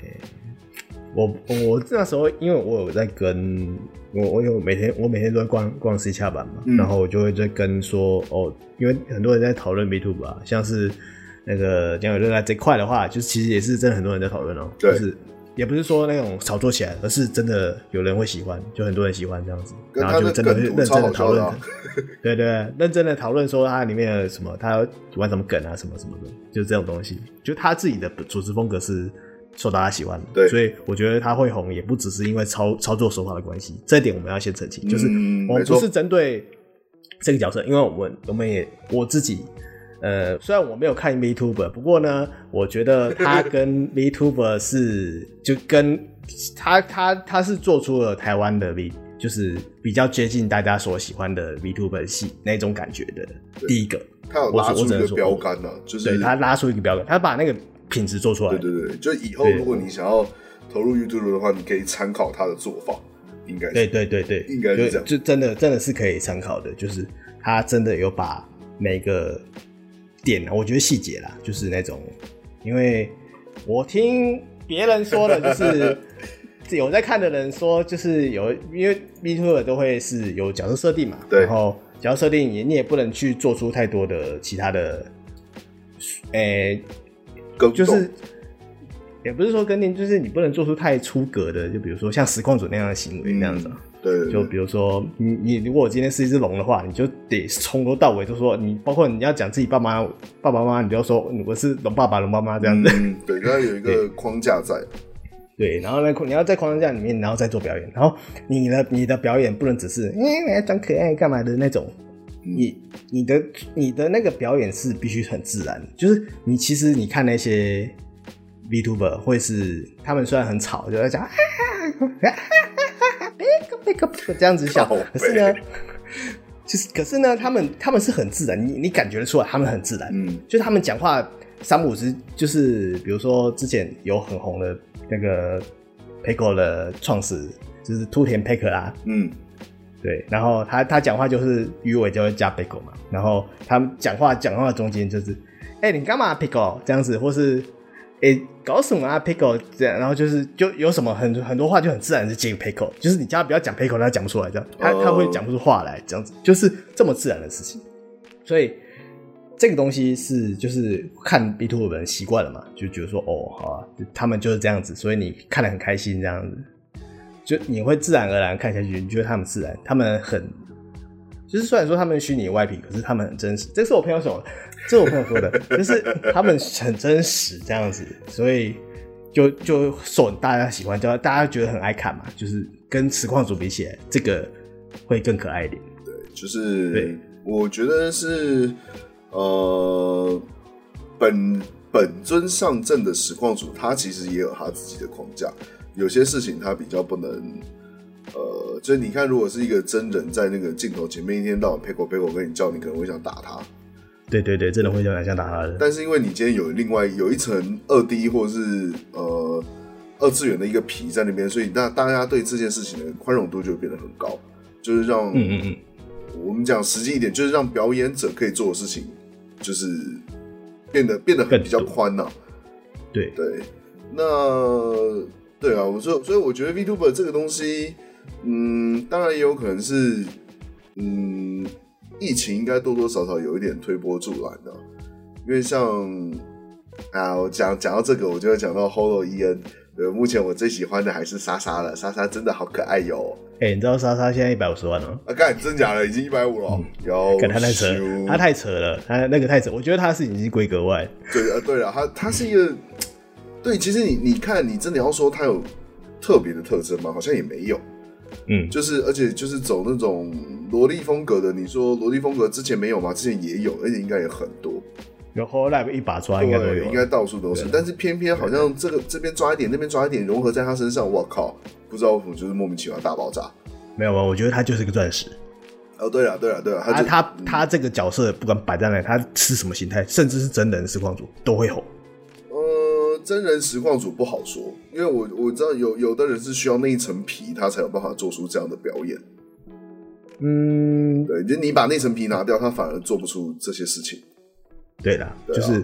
我我那时候因为我有在跟我我有每天我每天都在逛逛 C 恰版嘛，嗯。然后我就会在跟说哦，因为很多人在讨论 B Two 吧，像是那个讲有热爱这块的话，就是其实也是真的很多人在讨论哦，就是也不是说那种炒作起来，而是真的有人会喜欢，就很多人喜欢这样子，然后就真的认真的讨论，对对，认真的讨论说它里面有什么，他玩什么梗啊，什么什么的，就这种东西，就他自己的主持风格是受大家喜欢的，对，所以我觉得他会红，也不只是因为操操作手法的关系，这一点我们要先澄清，就是我们不是针对这个角色，因为我们我们也我自己。呃，虽然我没有看 VTuber，不过呢，我觉得他 跟 VTuber 是就跟他他他是做出了台湾的 V，就是比较接近大家所喜欢的 VTuber 系那种感觉的第一个。他有拉出一个标杆呢、啊，就是对他拉出一个标杆，他把那个品质做出来。对对对，就以后如果你想要投入 YouTube 的话，你可以参考他的做法，应该对对对对，应该是这样，就真的真的是可以参考的，就是他真的有把每个。点啊我觉得细节啦，就是那种，因为我听别人说的，就是 有在看的人说，就是有，因为 VTuber 都会是有角色设定嘛，对，然后角色设定也你也不能去做出太多的其他的，诶、欸，就是也不是说跟定，就是你不能做出太出格的，就比如说像实况主那样的行为那样子。嗯对，就比如说你你如果我今天是一只龙的话，你就得从头到尾都说你，包括你要讲自己爸妈爸爸妈妈，你就要说我是龙爸爸龙妈妈这样子。嗯，对，它有一个框架在。对，然后呢，你要在框架里面，然后再做表演。然后你的你的表演不能只是你来装可爱干嘛的那种，你你的你的那个表演是必须很自然。就是你其实你看那些 VTuber 会是他们虽然很吵，就在讲。这样子笑，可是呢，就是可是呢，他们他们是很自然，你你感觉得出来，他们很自然，嗯，就他们讲话三不五时，就是比如说之前有很红的那个 Peco 的创始，就是秃田 Peco 啦，嗯，对，然后他他讲话就是鱼尾就会加 Peco 嘛，然后他们讲话讲话中间就是，哎、欸，你干嘛 Peco 这样子，或是。诶、欸，搞什么啊，Pickle 这样，然后就是就有什么很很多话就很自然的接个 Pickle，就是你叫他不要讲 Pickle，他讲不出来这样，他他会讲不出话来这样子，就是这么自然的事情。所以这个东西是就是看 VTuber 的人习惯了嘛，就觉得说哦，好啊，他们就是这样子，所以你看得很开心这样子，就你会自然而然看下去，你觉得他们自然，他们很，就是虽然说他们虚拟外皮，可是他们很真实。这是我朋友说的。这是我朋友说的，就是他们很真实这样子，所以就就受大家喜欢，就大家觉得很爱看嘛。就是跟实况组比起来，这个会更可爱一点。对，就是对，我觉得是呃，本本尊上阵的实况组，他其实也有他自己的框架，有些事情他比较不能，呃，就是你看，如果是一个真人在那个镜头前面一天到晚 Peco Peco 跟你叫，你可能会想打他。对对对，真的会有点像打他的。但是因为你今天有另外有一层二 D 或者是呃二次元的一个皮在那边，所以那大家对这件事情的宽容度就会变得很高，就是让嗯嗯嗯，我们讲实际一点，就是让表演者可以做的事情，就是变得变得很比较宽呐、啊。对对，那对啊，我说所以我觉得 VTuber 这个东西，嗯，当然也有可能是嗯。疫情应该多多少少有一点推波助澜的，因为像啊，我讲讲到这个，我就会讲到 Holo EN。对，目前我最喜欢的还是莎莎了，莎莎真的好可爱哟。哎、欸，你知道莎莎现在一百五十万了吗？啊，干，真假的，已经一百五了。有，他太扯，他太扯了，他那个太扯。我觉得他是已经规格外。对啊，对了，他他是一个，对，其实你你看，你真的要说他有特别的特征吗？好像也没有。嗯，就是而且就是走那种萝莉风格的，你说萝莉风格之前没有吗？之前也有，而且应该也很多。有 Hololive 一把抓应该都有，应该到处都是。但是偏偏好像这个这边抓一点，那边抓一点，融合在他身上，我靠，不知道为什么就是莫名其妙大爆炸。没有吧？我觉得他就是个钻石。哦，对了，对了，对了，他他他，他这个角色不管摆在哪里，他是什么形态，甚至是真人实况组都会红。真人实况组不好说，因为我我知道有有的人是需要那一层皮，他才有办法做出这样的表演。嗯，对，就你把那层皮拿掉，他反而做不出这些事情。对的，对啊，就是，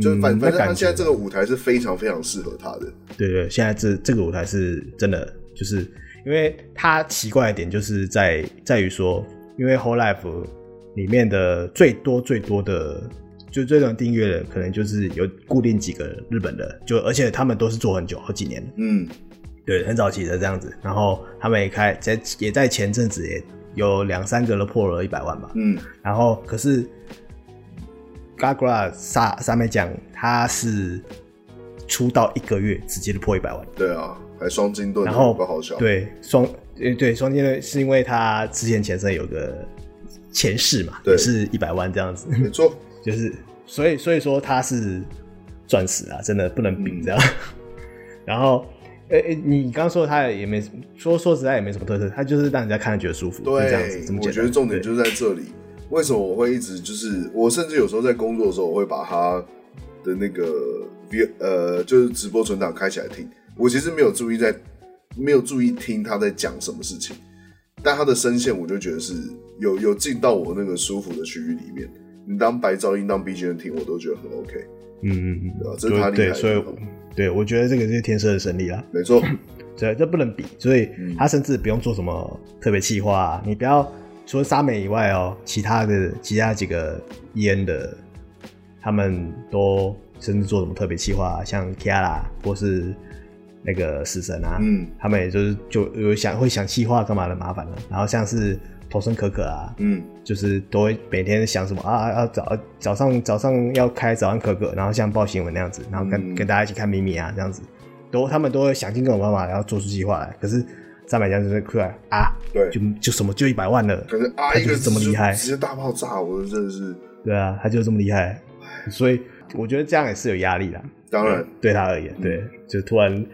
就反反正他现在这个舞台是非常非常适合他的。对对，现在这这个舞台是真的，就是因为他奇怪的点就是在在于说，因为 Whole Life 里面的最多最多的就最多订阅的可能就是有固定几个日本的，就而且他们都是做很久，好几年。嗯，对，很早期的这样子。然后他们也开在也在前阵子也有两三个都破了一百万吧。嗯，然后可是 Gagura 沙沙妹酱他是出道一个月直接就破一百万。对啊，还双金盾，然后不好笑。对双诶对双金盾是因为他之前前身有个。前世嘛，也是一百万这样子，没错，就是所以所以说他是钻石啊，真的不能比这样。嗯、然后，诶、欸、诶，你刚刚说他也没说说实在也没什么特色，他就是让人家看着觉得舒服，对，这样子。我觉得重点就是在这里。为什么我会一直就是我甚至有时候在工作的时候，我会把他的那个 V 呃就是直播存档开起来听。我其实没有注意在没有注意听他在讲什么事情。但他的声线，我就觉得是有有进到我那个舒服的区域里面。你当白噪音当 BGM 听，我都觉得很 OK。嗯嗯嗯，对吧？这是他厉害的对，所以对我觉得这个是天生的神力啊。没错，对，这不能比。所以他甚至不用做什么特别气化啊，你不要除了沙美以外哦，其他的其他几个 EN 的，他们都甚至做什么特别气化啊，像 Kiara 或是。那个死神啊，嗯，他们也就是就有想会想气化干嘛的麻烦了。然后像是桐生可可啊，嗯，就是都会每天想什么啊啊早早上早上要开早上可可，然后像报新闻那样子，然后跟、嗯、跟大家一起看咪咪啊这样子，都他们都会想尽各种办法，然后做出计划来。可是张百将就是可爱啊，对，就就什么就一百万了，可是啊，他就是这么厉害，直接大爆炸，我真的是，对啊，他就这么厉害，所以我觉得这样也是有压力的，当然。对他而言，对，嗯、就突然。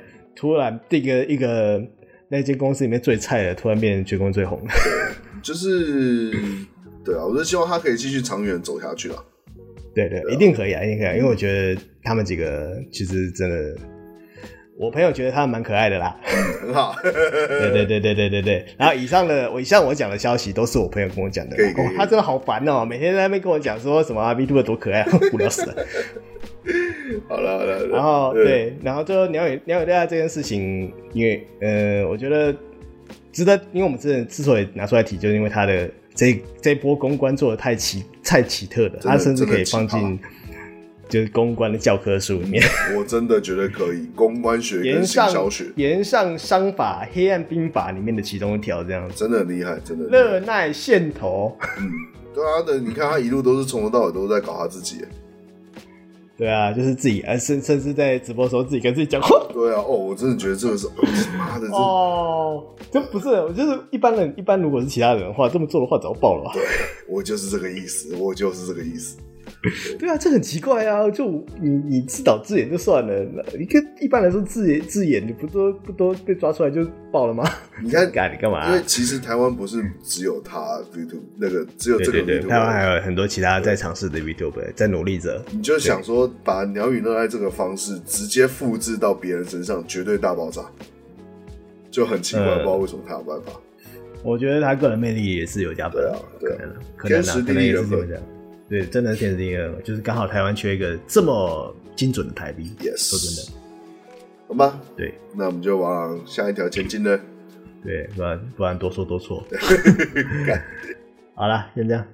突然，这个一个那间公司里面最菜的，突然变成全公司最红。的，就是对啊，我就希望他可以继续长远走下去啊。对对，一定可以啊，一定可以啊，因为我觉得他们几个其实真的，我朋友觉得他们蛮可爱的啦，很好。对对对对对对对。然后以上的我以上我讲的消息都是我朋友跟我讲的，哦，他真的好烦哦，每天在那边跟我讲说什么阿 VTuber 多可爱，无聊死了。好了好了，然后对，对，然后最后鸟语鸟语大家这件事情，因为呃，我觉得值得，因为我们之前之所以拿出来提，就是因为他的这这波公关做的太奇太奇特了，他甚至可以放进就是公关的教科书里面。我真的觉得可以，公关学跟行销学，炎上商法黑暗兵法里面的其中一条，这样真的很厉害，真的热奈线头。嗯，对啊，的你看他一路都是从头到尾都在搞他自己。对啊，就是自己，呃，甚甚至在直播的时候自己跟自己讲话。对啊，哦，我真的觉得这个是，妈的，哦，这不是，我就是一般人，一般如果是其他人的话，这么做的话早爆了吧？对，我就是这个意思，我就是这个意思。对，啊，这很奇怪啊！就你你自导自演就算了，一个一般来说自演自演，你不都不都被抓出来就爆了吗？你看，干你干嘛？因为其实台湾不是只有他 VTuber 那个，只有这个 VTuber，对对对，台湾还有很多其他在尝试的 VTuber 在努力着。你就想说，把鸟语热爱这个方式直接复制到别人身上，绝对大爆炸，就很奇怪，嗯、不知道为什么他有办法。我觉得他个人魅力也是有加分啊，对啊，可能、啊、可能、啊、可能也是这么讲。对，真的是天时地利，就是刚好台湾缺一个这么精准的台币。Yes，说真的，好吧。对，那我们就往下一条前进了。对，不然不然多说多错。好了，先这样。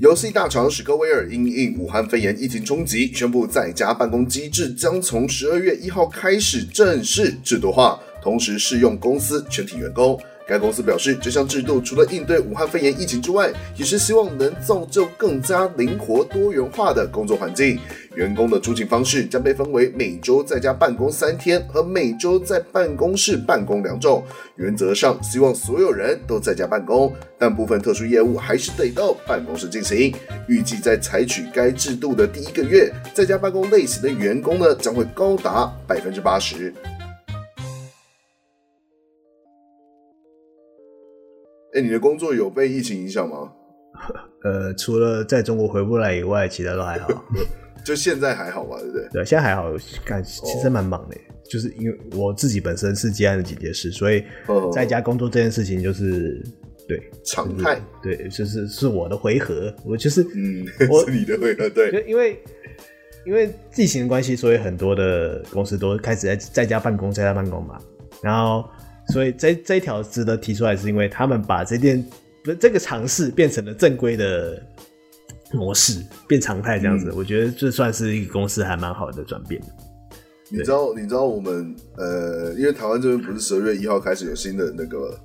游戏大厂史克威尔因应武汉肺炎疫情冲击，宣布在家办公机制将从十二月一号开始正式制度化，同时适用公司全体员工。该公司表示，这项制度除了应对武汉肺炎疫情之外，也是希望能造就更加灵活多元化的工作环境。员工的出勤方式将被分为每周在家办公三天和每周在办公室办公两种。原则上，希望所有人都在家办公，但部分特殊业务还是得到办公室进行。预计在采取该制度的第一个月，在家办公类型的员工呢，将会高达百分之八十。哎，你的工作有被疫情影响吗？呃，除了在中国回不来以外，其他都还好。就现在还好吧，对不对？对，现在还好。干，其实蛮忙的，哦，就是因为我自己本身是接案的警戒师，所以在家工作这件事情就是对常态。对，就是是我的回合，我就是嗯，我 是你的回合。对，就因为因为疫情的关系，所以很多的公司都开始在在家办公，在家办公嘛，然后。所以这这一条值得提出来，是因为他们把这件不这个尝试变成了正规的模式变常态这样子，嗯、我觉得这算是一个公司还蛮好的转变。你知道，你知道我们呃，因为台湾这边不是十二月一号开始有新的那个、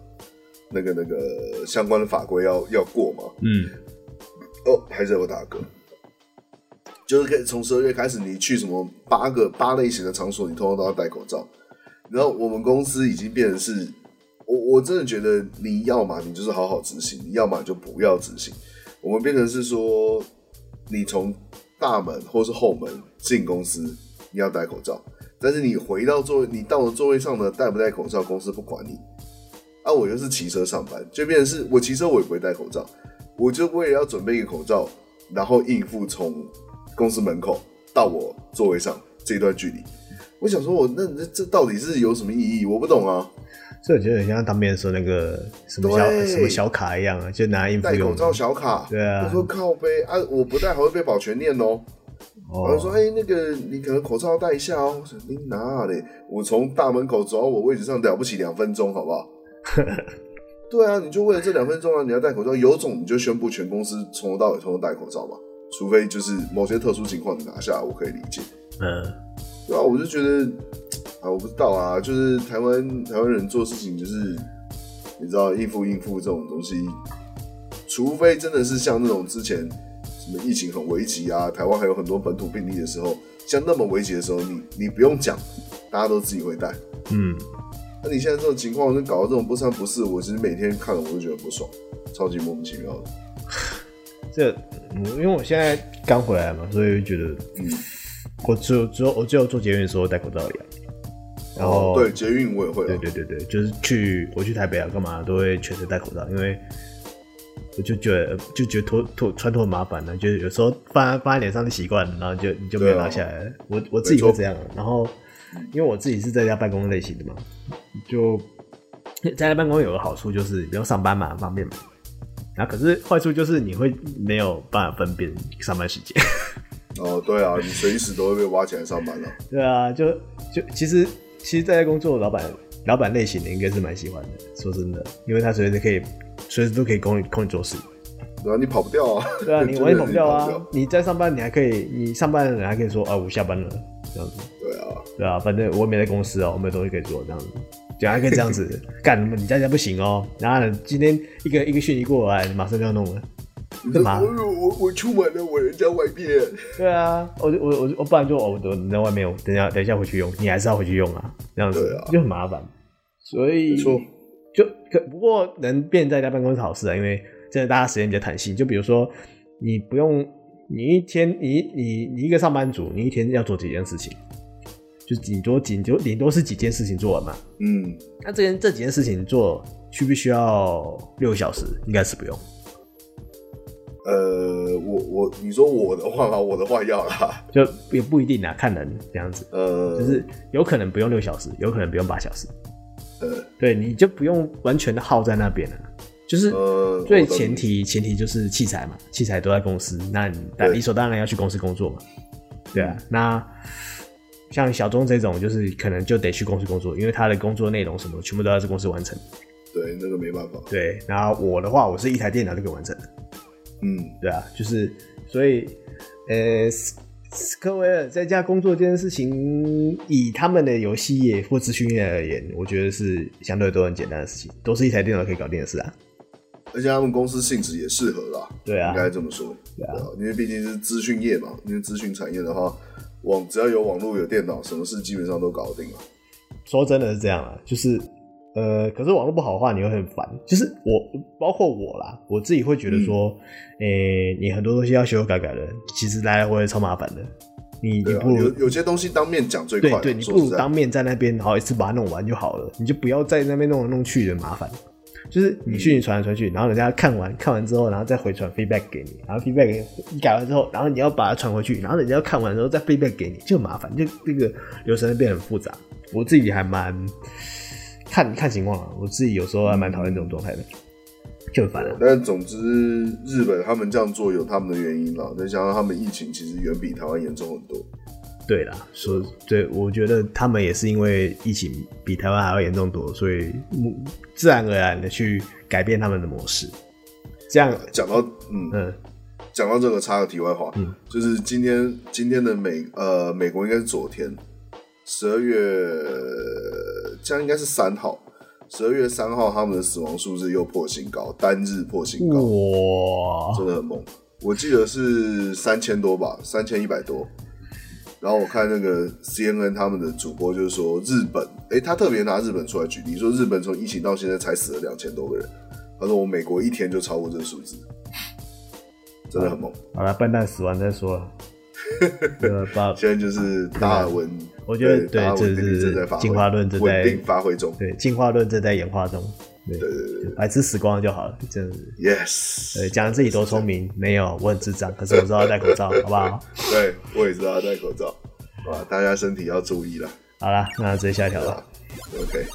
那个、那个相关的法规要要过吗？嗯，哦，还是我打嗝，就是可以从十二月开始，你去什么八个八类型的场所，你通通都要戴口罩。然后我们公司已经变成是，我我真的觉得你要嘛，你就是好好执行；你要嘛就不要执行。我们变成是说，你从大门或是后门进公司，你要戴口罩。但是你回到座位，你到了座位上呢，戴不戴口罩，公司不管你。啊，我又是骑车上班，就变成是我骑车我也不会戴口罩，我就为了要准备一个口罩，然后应付从公司门口到我座位上这一段距离。我想说我，我那这这到底是有什么意义？我不懂啊。这我觉得很像当面说那个什么小什么小卡一样啊，就拿应付。戴口罩小卡。对啊。我说靠背啊，我不戴还会被保全念哦。我就说：“哎、欸，那个你可能口罩要戴一下哦。”我说：“你哪里？我从大门口走到我位置上了不起两分钟，好不好？” 对啊，你就为了这两分钟啊，你要戴口罩，有种你就宣布全公司从头到尾通通戴口罩吧。除非就是某些特殊情况你拿下，我可以理解。嗯，对啊，我就觉得 啊，我不知道啊，就是台湾台湾人做事情就是你知道应付应付这种东西，除非真的是像那种之前。什么疫情很危急啊？台湾还有很多本土病例的时候，像那么危急的时候，你你不用讲，大家都自己会带。嗯，那你现在这种情况，就搞得这种不三不四，我其实每天看了我都觉得不爽，超级莫名其妙的。这，因为我现在刚回来嘛，所以觉得，嗯，我只有只有我只有做捷运的时候戴口罩一样。然后、哦、对捷运我也会、啊，对对对对，就是去我去台北啊，干嘛都会全程戴口罩，因为。我就觉得就觉得脱脱穿脱很麻烦呢，就是有时候放在放在脸上的习惯，然后就你就没有拿下来。啊、我我自己会这样，然后因为我自己是在家办公类型的嘛，就在家办公有个好处就是不用上班嘛，很方便嘛。然后可是坏处就是你会没有办法分辨上班时间。哦，对啊，你随时都会被挖起来上班了。对啊，就就其实其实在家工作老板老板类型的应该是蛮喜欢的，说真的，因为他随时可以。随时都可以供你供你做事，对啊，你跑不掉啊。对啊，你完全跑不掉啊。你在上班，你还可以，你上班的人还可以说啊，我下班了这样子。对啊，对啊，反正我也没在公司哦、喔，我没有东西可以做这样子，就还可以这样子 干。你在家不行哦、喔。然后呢，今天一个一个讯息过来，马上就要弄了。干嘛？我我我出门了，我人在外面。对啊，我我我我不然就我我你在外面，我等下等一下回去用，你还是要回去用啊，这样子、啊、就很麻烦。所以。就可不过能变在家办公是好事啊，因为现在大家时间比较弹性。就比如说，你不用你一天你你你一个上班族，你一天要做几件事情，就顶多顶多顶多是几件事情做完嘛。嗯，那这件这几件事情做需不需要六个小时？应该是不用。呃，我我你说我的话，我的话要啦，就也不一定啊，看人这样子。呃，就是有可能不用六小时，有可能不用八小时。呃对，你就不用完全的耗在那边了，就是最前提、呃、前提就是器材嘛，器材都在公司，那你理所当然要去公司工作嘛，对啊，那像小钟这种，就是可能就得去公司工作，因为他的工作内容什么全部都要在公司完成，对，那个没办法，对，然后我的话，我是一台电脑就可以完成，嗯，对啊，就是所以，呃。斯科维尔在家工作这件事情，以他们的游戏业或资讯业而言，我觉得是相对都很简单的事情，都是一台电脑可以搞定的事啊。而且他们公司性质也适合啦，对啊，应该这么说，对啊，对啊，因为毕竟是资讯业嘛，因为资讯产业的话，网只要有网络有电脑，什么事基本上都搞定了。说真的是这样啊，就是。呃，可是网络不好的话，你会很烦。就是我，包括我啦，我自己会觉得说，诶、嗯欸，你很多东西要修修改改的，其实来来回回超麻烦的。你你不如、啊、有有些东西当面讲最快，对对，你不如当面在那边，好一次把它弄完就好了，你就不要在那边弄来弄去的麻烦。就是你讯息传来传去，然后人家看完看完之后，然后再回传 feedback 给你，然后 feedback 给你，你改完之后，然后你要把它传回去，然后人家看完之后再 feedback 给你，就很麻烦，就这个流程会变得很复杂。我自己还蛮。看看情况啊，我自己有时候还蛮讨厌这种状态的，就很烦了。但总之，日本他们这样做有他们的原因啦。再加上他们疫情其实远比台湾严重很多。对啦，说对，我觉得他们也是因为疫情比台湾还要严重多，所以自然而然的去改变他们的模式。这样讲到嗯嗯，讲到这个，插个题外话，嗯，就是今天今天的美呃美国应该是昨天十二月，这样应该是三号，十二月三号他们的死亡数字又破新高，单日破新高，哇，真的很猛。我记得是三千多吧，三千一百多。然后我看那个 CNN 他们的主播就是说，日本，诶，他特别拿日本出来举例，说日本从疫情到现在才死了两千多个人。他说我美国一天就超过这个数字，真的很猛。好了，笨蛋死完再说。现在就是达尔文，我觉得对，这是进化论正在发挥中，对，进化论正在演化中。对对对对，白痴死光就好了，真的是。Yes。对，讲自己多聪明，没有，我很智障，可是我知道要戴口罩，好不好？对，我也知道要戴口罩，啊，大家身体要注意了。好了，那直接下一条了。OK。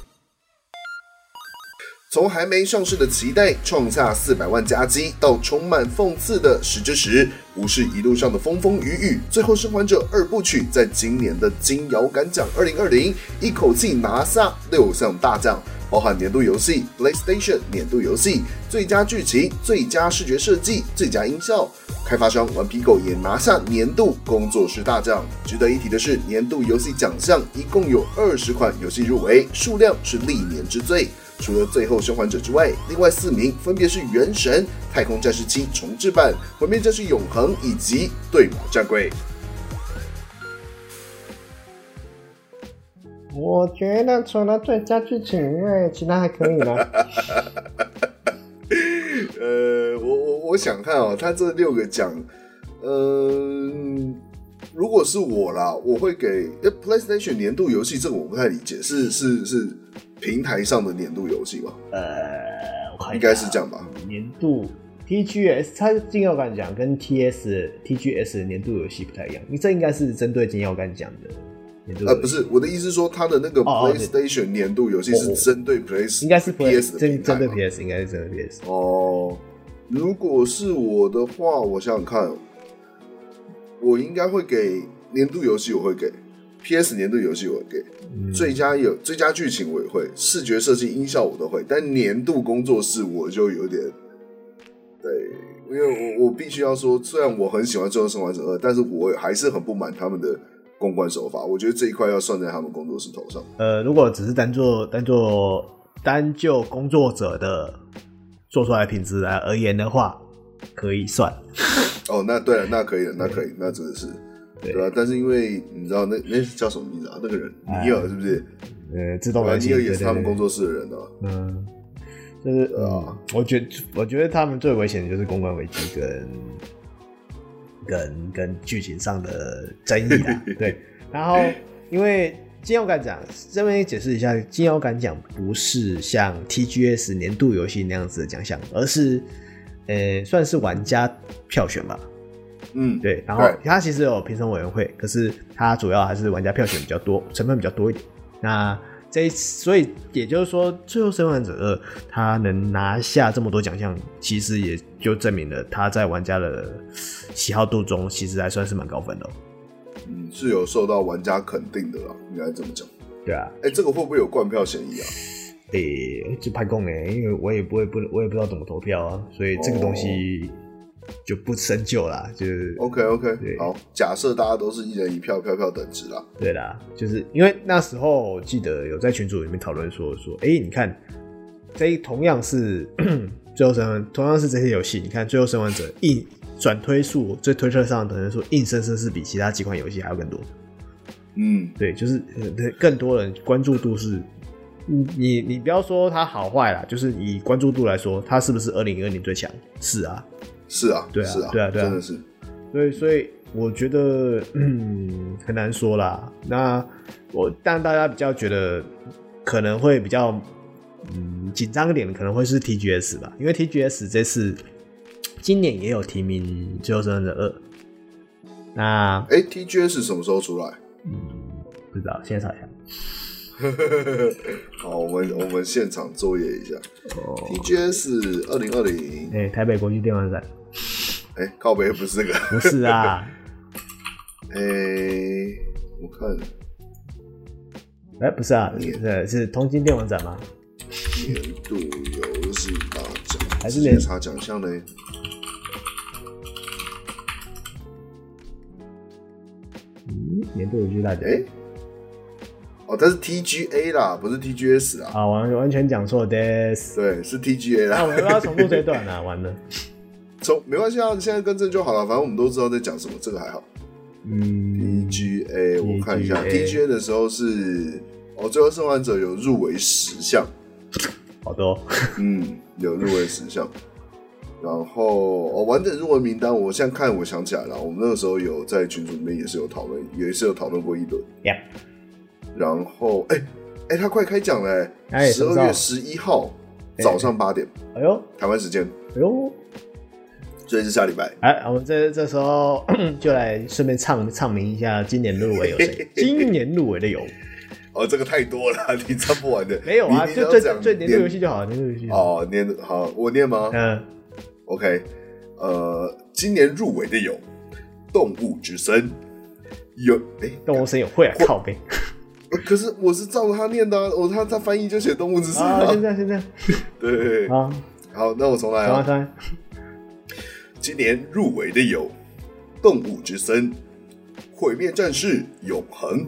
从还没上市的期待创下四百万加基，到充满讽刺的十之十，无视一路上的风风雨雨，最后《生还者》二部曲在今年的金摇杆奖二零二零一口气拿下六项大奖，包含年度游戏、PlayStation 年度游戏、最佳剧情、最佳视觉设计、最佳音效。开发商顽皮狗也拿下年度工作室大奖。值得一提的是，年度游戏奖项一共有二十款游戏入围，数量是历年之最。除了《最后生还者》之外，另外四名分别是《原神》、《太空战士七重置版》、《毁灭战士永恒》以及《对马战鬼》。我觉得除了最佳剧情以外，其他还可以了。呃，我我我想看哦，他这六个奖，呃，如果是我啦，我会给 PlayStation 年度游戏，这个我不太理解，是是是。平台上的年度游戏吧，呃，我看应该是这样吧。年度 TGS，它金耀杆奖跟 TS TGS 的年度游戏不太一样，你这应该是针对金耀杆奖的年度。呃，不是，我的意思是说，它的那个 PlayStation 年度游戏是针对 PS，应该是 PS 的针针对 PS，应该是针对 PS。哦，如果是我的话，我想想看，我应该会给年度游戏，我会给。P.S. 年度游戏我给、嗯、最佳有最佳剧情我也会，视觉设计、音效我都会，但年度工作室我就有点，对，因为我我必须要说，虽然我很喜欢《最后生还者二》，但是我还是很不满他们的公关手法。我觉得这一块要算在他们工作室头上。呃，如果只是单做单做单就工作者的做出来品质来而言的话，可以算。哦，那对了，那可以了，那可以，那真的是。对吧？但是因为你知道那那叫什么名字啊？那个人尼尔是不是？呃，自动尼尔也是他们工作室的人呢。嗯，就是啊，我觉得我觉得他们最危险的就是公关危机跟跟跟剧情上的争议啦。对，然后因为金摇杆奖这边解释一下，金摇杆奖不是像 TGS 年度游戏那样子的奖项，而是呃算是玩家票选吧。嗯，对，然后它其实有评审委员会，可是它主要还是玩家票选比较多，成分比较多一点。那这一次，所以也就是说，最后生还者二他能拿下这么多奖项，其实也就证明了他在玩家的喜好度中，其实还算是蛮高分的。嗯，是有受到玩家肯定的啦，应该这么讲。对啊，哎，这个会不会有灌票嫌疑啊？诶，就拍供哎，因为我也不会不，我也不知道怎么投票啊，所以这个东西。哦就不深究啦，就是 OK OK，好，假设大家都是一人一票，票票等值啦。对啦，就是因为那时候我记得有在群组里面讨论说说，哎、欸，你看，这同样是 最后生还，同样是这些游戏，你看最后生还者硬转推数，最推特上的人说硬生生是比其他几款游戏还要更多。嗯，对，就是更多人关注度是，你你你不要说它好坏啦，就是以关注度来说，它是不是二零二零最强？是啊。是啊，对啊，是啊，对啊，对啊，真的是。所以，所以我觉得，嗯，很难说啦。那我，但大家比较觉得可能会比较，嗯，紧张一点的，可能会是 TGS 吧，因为 TGS 这次今年也有提名《最后生还者二》。那，哎，TGS 什么时候出来？嗯，不知道，现在查一下。好，我们我们现场作业一下。哦 TGS 二零二零，哎，台北国际电玩展，哎，靠北不是这个，不是啊，哎，我看，哎，不是啊，呃，是通京电玩展吗？年度游戏大奖，还是年查奖项呢？嗯，年度游戏大奖，哎。哦，它是 TGA 啦，不是 TGS 啊。啊，完完全讲错的。对，是 TGA 啦。那我们要重录这段啊，完了。从没关系啊，现在更正就好了，反正我们都知道在讲什么，这个还好。嗯，TGA，我看一下 TGA 的时候是哦，最后生还者有入围十项，好多。嗯，有入围十项。然后哦，完整入围名单，我现在看，我想起来了，我们那个时候有在群组里面也是有讨论，也是有讨论过一轮。Yeah. 然后，哎哎，他快开奖了，十二月十一号早上八点，哎呦，台湾时间，哎呦，所以是下礼拜。哎，我们这这时候 就来顺便唱唱名一下今年入围有谁？今年入围的有。哦，这个太多了，你唱不完的。没有啊，就最最年度游戏就好，年度游戏。哦，年好，我念吗？嗯。OK，呃，今年入围的有《动物之森》，有哎，欸《动物森友会》啊，靠北。可是我是照着他念的，啊，我他他翻译就写《动物之森》啊。现在现在，对，好，好，那我重来啊。重来。今年入围的有《动物之森》、《毁灭战士永恒》、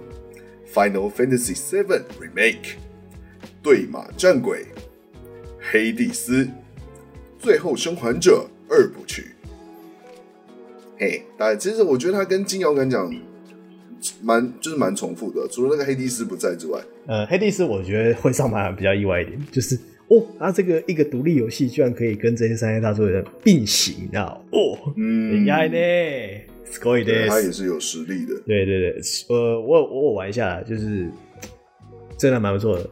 《Final Fantasy VII Remake》、《对马战鬼》、《黑帝斯》。最后生还者二部曲，嘿，大家其实我觉得他跟金摇杆奖蛮就是蛮重复的，除了那个黑帝斯不在之外，呃，黑帝斯我觉得会上盘比较意外一点，就是哦，那这个一个独立游戏居然可以跟这些三 A 大作的并行啊，哦，嗯，厉害呢，可以的，他也是有实力的，对对对，呃，我我我玩一下，就是真的蛮不错的。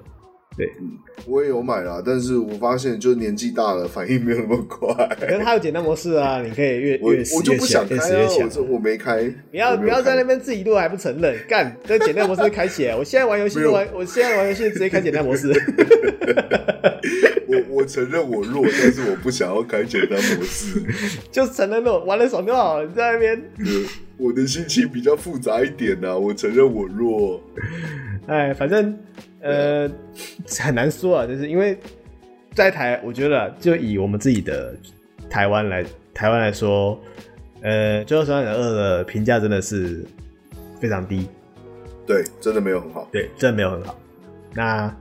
对，嗯，我也有买啦，但是我发现就是年纪大了，反应没有那么快。可是它有简单模式啊，你可以越我越我就不想开啊，我我没开。不要不要在那边自己录还不承认，干，这简单模式开起来。我现在玩游戏都玩，我现在玩游戏直接开简单模式。我我承认我弱，但是我不想要开简单模式，就承认弱，玩的爽就好。你在那边，我的心情比较复杂一点呐、啊，我承认我弱。哎，反正。呃，很难说啊，就是因为在台，我觉得就以我们自己的台湾来台湾来说，呃，《最后生还者二》的评价真的是非常低，对，真的没有很好，对，真的没有很好。那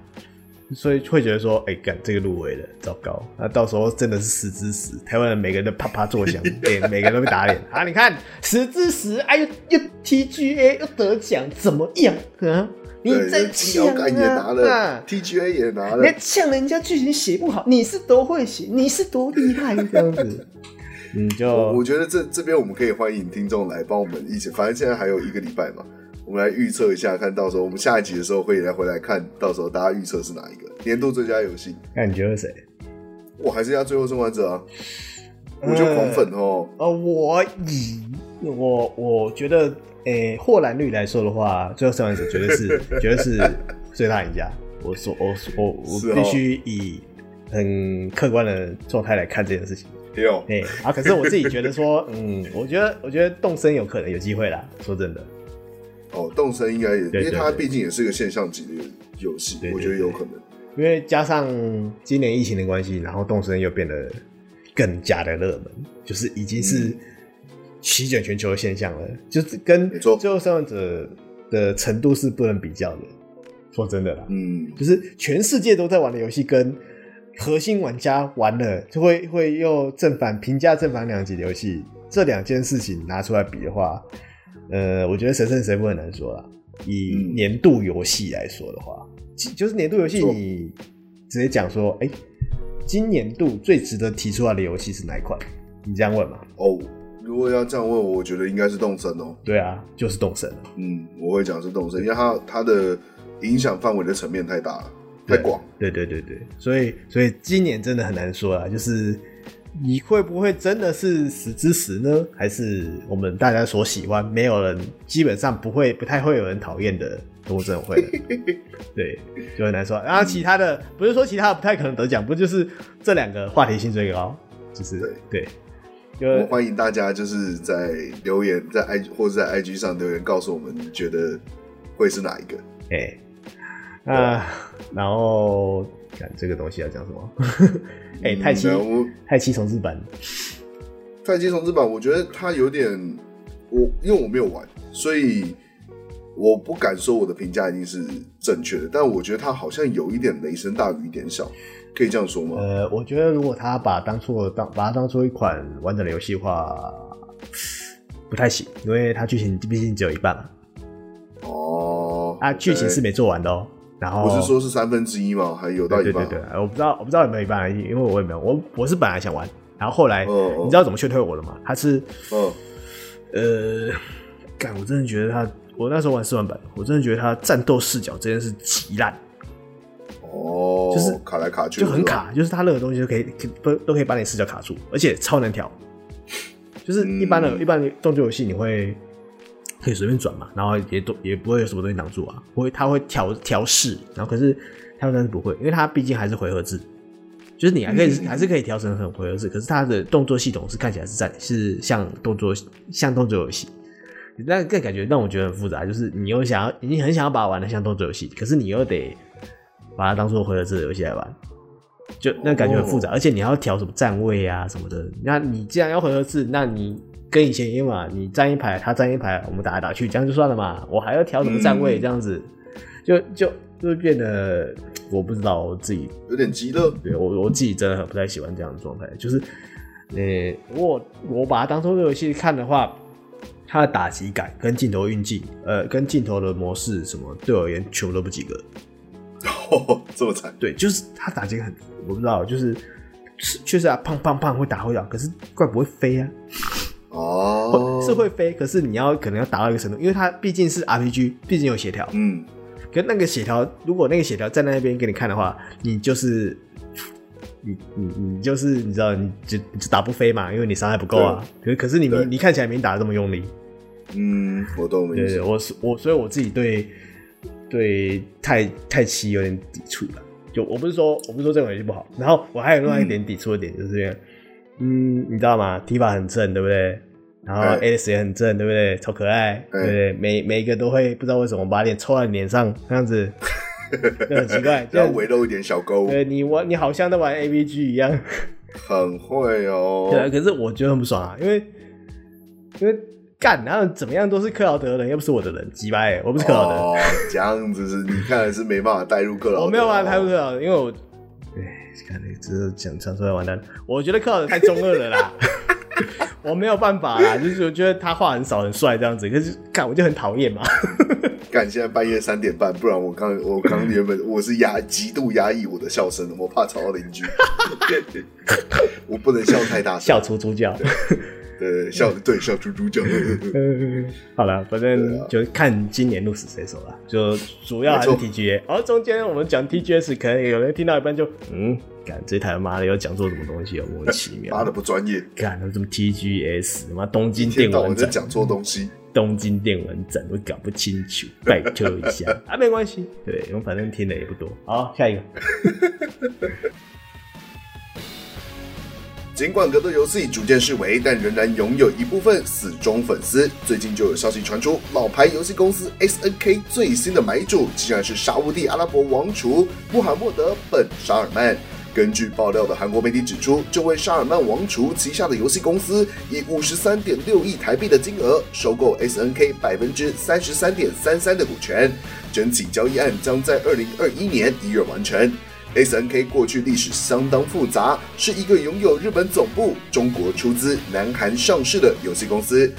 所以会觉得说，哎、欸，干这个入围了，糟糕，那到时候真的是十之十，台湾人每个人都啪啪作响，对、欸，每个人都被打脸啊！你看十之十，哎呦，又 TGA 又得奖，怎么样啊？你在抢啊！TGA 也拿了，你呛人家剧情写不好，你是多会写，你是多厉害这样子。你就我，我觉得这这边我们可以欢迎听众来帮我们一起，反正现在还有一个礼拜嘛，我们来预测一下，看到时候我们下一集的时候会来回来看，到时候大家预测是哪一个年度最佳游戏？那你觉得谁？我还是要最后生还者啊！我就狂粉哦。呃，我以我我觉得。诶，获蓝率来说的话，最后生还者绝对是绝对是最大赢家。我说，我我我必须以很客观的状态来看这件事情。有，哎，啊，可是我自己觉得说，嗯，我觉得我觉得动森有可能有机会啦。说真的，哦，动森应该也，因为它毕竟也是个现象级的游戏，我觉得有可能。因为加上今年疫情的关系，然后动森又变得更加的热门，就是已经是。席卷全球的现象了，就是跟最后生还者的程度是不能比较的。说真的啦，嗯，就是全世界都在玩的游戏，跟核心玩家玩了就会会又正反评价正反两极的游戏，这两件事情拿出来比的话，呃，我觉得谁胜谁负很难说啦。以年度游戏来说的话，嗯、就是年度游戏，你直接讲说，哎、欸，今年度最值得提出来的游戏是哪一款？你这样问嘛？哦。如果要这样问我，我觉得应该是动森哦。对啊，就是动森。嗯，我会讲是动森，因为它它的影响范围的层面太大了，太广。对对对对，所以所以今年真的很难说啊，就是你会不会真的是死之十呢？还是我们大家所喜欢，没有人基本上不会不太会有人讨厌的动物森友会？对，就很难说。然后其他的、嗯、不是说其他的不太可能得奖，不就是这两个话题性最高？就是对。对我欢迎大家就是在留言，在 I 或者在 IG 上留言，告诉我们你觉得会是哪一个？哎、欸，啊，然后看这个东西要讲什么？哎、欸，太七，太七重置版，太七重置版，我觉得它有点，我因为我没有玩，所以我不敢说我的评价一定是正确的，但我觉得他好像有一点雷声大雨点小，可以这样说吗？呃，我觉得如果他把当初当把它当做一款完整的游戏的话，不太行，因为它剧情毕竟只有一半嘛。哦，啊，剧情是没做完的哦。然后不是说是三分之一吗？还有到一半？对对对，我不知道我不知道有没有一半，因为我也没有，我我是本来想玩，然后后来、哦、你知道怎么劝退我的吗？他是，哦、呃，干，我真的觉得他。我那时候玩试玩版，我真的觉得它战斗视角真的是极烂。哦，就是卡来卡去，就很卡，就是它任何东西都可以都都可以把你视角卡住，而且超难调。就是一般的、嗯、一般的动作游戏，你会可以随便转嘛，然后也都也不会有什么东西挡住啊，不会，它会调调试，然后可是他但是不会，因为它毕竟还是回合制，就是你还可以、嗯、还是可以调成很回合制，可是它的动作系统是看起来是在是像动作像动作游戏。那更感觉让我觉得很复杂，就是你又想要，你很想要把它玩的像动作游戏，可是你又得把它当做回合制的游戏来玩，就那感觉很复杂，而且你要调什么站位啊什么的。那你既然要回合制，那你跟以前一样嘛，你站一排，他站一排，我们打来打去，这样就算了嘛。我还要调什么站位，这样子，就就就会变得我不知道我自己有点急了。对我我自己真的很不太喜欢这样的状态，就是呃，我我把它当做游戏看的话。它的打击感跟镜头运镜，呃，跟镜头的模式什么，对我而言全部都不及格。哦，这么惨？对，就是他打击很，我不知道，就是确实啊，胖胖胖会打会打，可是怪不会飞啊。哦，是会飞，可是你要可能要达到一个程度，因为它毕竟是 RPG，毕竟有协调。嗯，可是那个协调，如果那个协调站在那边给你看的话，你就是你你你就是你知道，你就你就打不飞嘛，因为你伤害不够啊。可可是你你看起来没打的这么用力。嗯，我都没对，对，我是我，所以我自己对对太太七有点抵触了。就我不是说我不是说这款游戏不好，然后我还有另外一点抵触的点，就是这样嗯，嗯，你知道吗？Tifa 很正，对不对？然后 Alice 也很正，对不对？超可爱，对不对？每每一个都会不知道为什么把脸凑在脸上，这样子 就很奇怪，要围露一点小沟。对你玩，你好像在玩 AVG 一样，很会哦。对，可是我觉得很不爽啊，因为因为。干，然后怎么样都是克劳德的人，又不是我的人，鸡掰，我不是克劳德。哦，这样子是，你看来是没办法带入克劳德。我没有办法带入克劳德，因为我，哎，看你只是讲讲出来完蛋。我觉得克劳德太中二了啦，我没有办法啦，就是我觉得他话很少很帅这样子，可是看我就很讨厌嘛。干，现在半夜三点半，不然我刚我刚原本我是压极度压抑我的笑声，我怕吵到邻居，我不能笑太大声，笑出猪叫。对，笑对笑猪猪叫。好了，反正就看今年鹿死谁手了。就主要还是 TGA，而中间我们讲 TGS，可能有人听到一半就嗯，干这台妈的要讲做什么东西，莫名其妙，妈的不专业，干什么 TGS，什么东京电玩展，讲错东西，东京电玩展我搞不清楚，拜托一下 啊，没关系，对，我们反正听的也不多。好，下一个。尽管格斗游戏逐渐式微，但仍然拥有一部分死忠粉丝。最近就有消息传出，老牌游戏公司 SNK 最新的买主竟然是沙乌地阿拉伯王储穆罕默德本沙尔曼。根据爆料的韩国媒体指出，这位沙尔曼王储旗下的游戏公司以五十三点六亿台币的金额收购 SNK 百分之三十三点三三的股权，整起交易案将在二零二一年一月完成。SNK 过去历史相当复杂，是一个拥有日本总部、中国出资、南韩上市的游戏公司。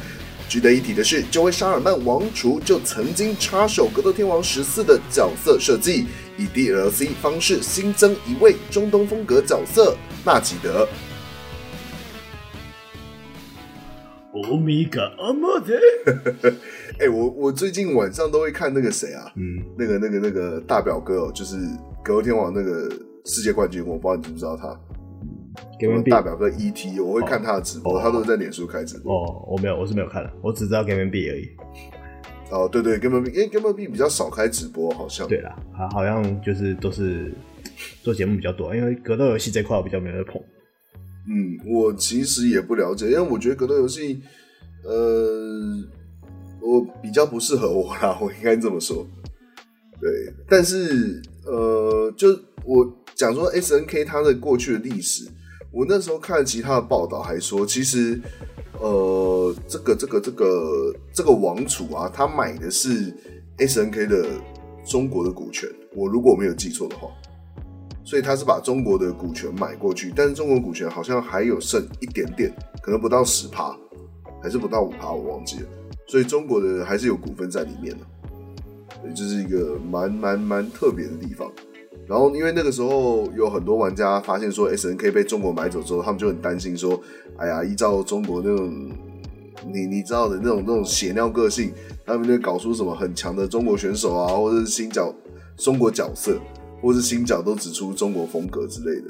值得一提的是，这位沙尔曼王储就曾经插手《格斗天王十四》的角色设计，以 DLC 方式新增一位中东风格角色纳吉德。欧米伽阿莫德，哎，我我最近晚上都会看那个谁啊，嗯，那个那个那个大表哥哦，就是。格斗天王那个世界冠军，我不知道你知不知道他。大表哥 ET，我会看他的直播，他都在脸书开直播。哦，我没有，我是没有看的，我只知道 Game B 而已。哦，对对，Game 因为 Game 比较少开直播，好像。对啦，他好像就是都是做节目比较多，因为格斗游戏这块我比较没有碰。嗯，我其实也不了解，因为我觉得格斗游戏，呃，我比较不适合我啦，我应该这么说。对，但是。呃，就我讲说 SNK 它的过去的历史，我那时候看其他的报道还说，其实呃，这个这个这个这个王储啊，他买的是 SNK 的中国的股权，我如果没有记错的话，所以他是把中国的股权买过去，但是中国股权好像还有剩一点点，可能不到十趴，还是不到五趴，我忘记了。所以中国的还是有股份在里面的，所以这是一个蛮蛮蛮特别的地方。然后因为那个时候有很多玩家发现说 SNK 被中国买走之后，他们就很担心说，哎呀，依照中国那种你你知道的那种那种血尿个性，他们就搞出什么很强的中国选手啊，或者是新角中国角色，或是新角都只出中国风格之类的。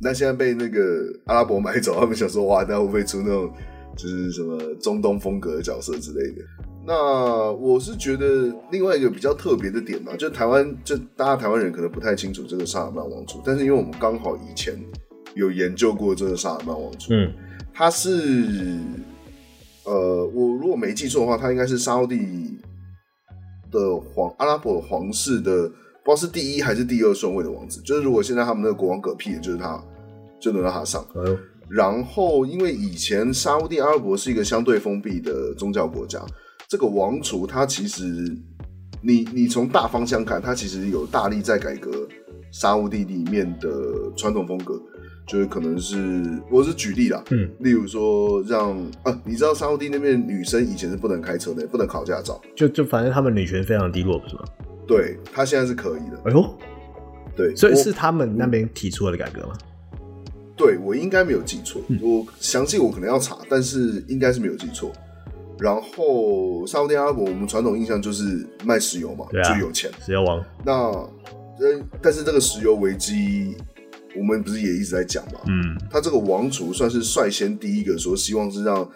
那现在被那个阿拉伯买走，他们想说，哇，那会不会出那种？就是什么中东风格的角色之类的。那我是觉得另外一个比较特别的点嘛，就台湾，就大家台湾人可能不太清楚这个萨尔曼王储，但是因为我们刚好以前有研究过这个萨尔曼王储，嗯，他是呃，我如果没记错的话，他应该是沙乌地的皇阿拉伯皇室的，不知道是第一还是第二顺位的王子。就是如果现在他们那个国王嗝屁，就是他，就轮到他上。嗯然后，因为以前沙乌地阿拉伯是一个相对封闭的宗教国家，这个王储他其实你，你你从大方向看，他其实有大力在改革沙乌地里面的传统风格，就是可能是我是举例啦，嗯，例如说让啊，你知道沙乌地那边女生以前是不能开车的，不能考驾照，就就反正他们女权非常低落，不是吗？对，他现在是可以的。哎呦，对，所以是他们那边提出了改革吗？对，我应该没有记错，嗯、我详细我可能要查，但是应该是没有记错。然后沙乌地阿拉伯，我们传统印象就是卖石油嘛，啊、就有钱，石油王。那但是这个石油危机，我们不是也一直在讲嘛？嗯，他这个王储算是率先第一个说，希望是让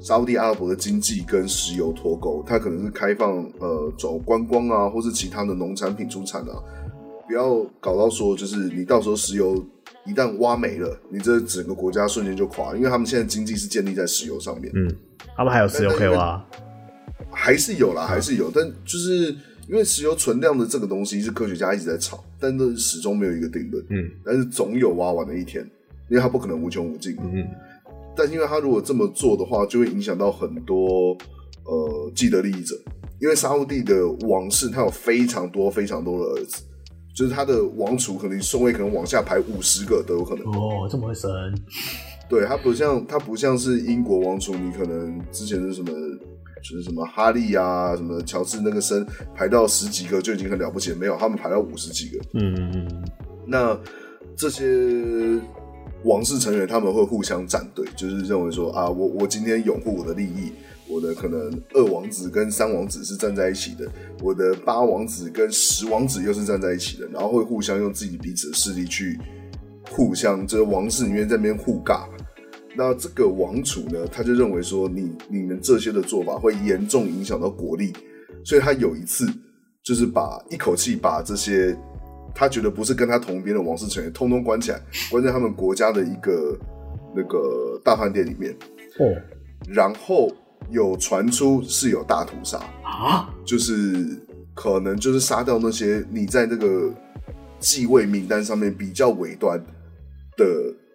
沙乌地阿拉伯的经济跟石油脱钩，他可能是开放呃走观光啊，或是其他的农产品出产啊，不要搞到说就是你到时候石油。一旦挖没了，你这整个国家瞬间就垮，因为他们现在经济是建立在石油上面。嗯，他们还有石油可以挖，还是有啦，还是有。但就是因为石油存量的这个东西是科学家一直在吵，但是始终没有一个定论。嗯，但是总有挖完的一天，因为它不可能无穷无尽。嗯，但是因为他如果这么做的话，就会影响到很多呃既得利益者，因为沙乌地的王室他有非常多非常多的儿子。就是他的王储可能顺位可能往下排五十个都有可能哦，这么会升？对，他不像他不像是英国王储，你可能之前是什么就是什么哈利啊，什么乔治那个升排到十几个就已经很了不起了，没有他们排到五十几个。嗯嗯嗯。那这些王室成员他们会互相站队，就是认为说啊，我我今天拥护我的利益。我的可能二王子跟三王子是站在一起的，我的八王子跟十王子又是站在一起的，然后会互相用自己彼此的势力去互相，这个王室里面在那边互尬。那这个王储呢，他就认为说你你们这些的做法会严重影响到国力，所以他有一次就是把一口气把这些他觉得不是跟他同边的王室成员通通关起来，关在他们国家的一个那个大饭店里面。哦，然后。有传出是有大屠杀。啊，就是可能就是杀掉那些你在那个继位名单上面比较尾端的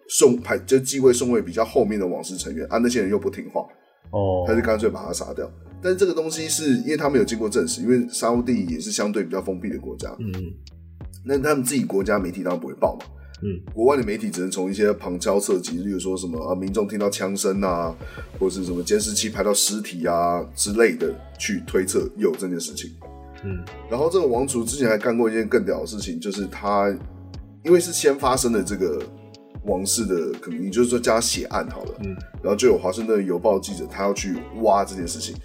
宋排，就继位宋位比较后面的王室成员啊，那些人又不听话。哦，他就干脆把他杀掉。但是这个东西是因为他没有经过证实，因为沙乌地也是相对比较封闭的国家，嗯，那他们自己国家媒体当然不会报嘛。嗯，国外的媒体只能从一些旁敲侧击，例如说什么啊，民众听到枪声啊，或者是什么监视器拍到尸体啊之类的，去推测有这件事情。嗯，然后这个王储之前还干过一件更屌的事情，就是他因为是先发生的这个王室的，可能你就是说加血案好了，嗯，然后就有华盛顿邮报记者他要去挖这件事情。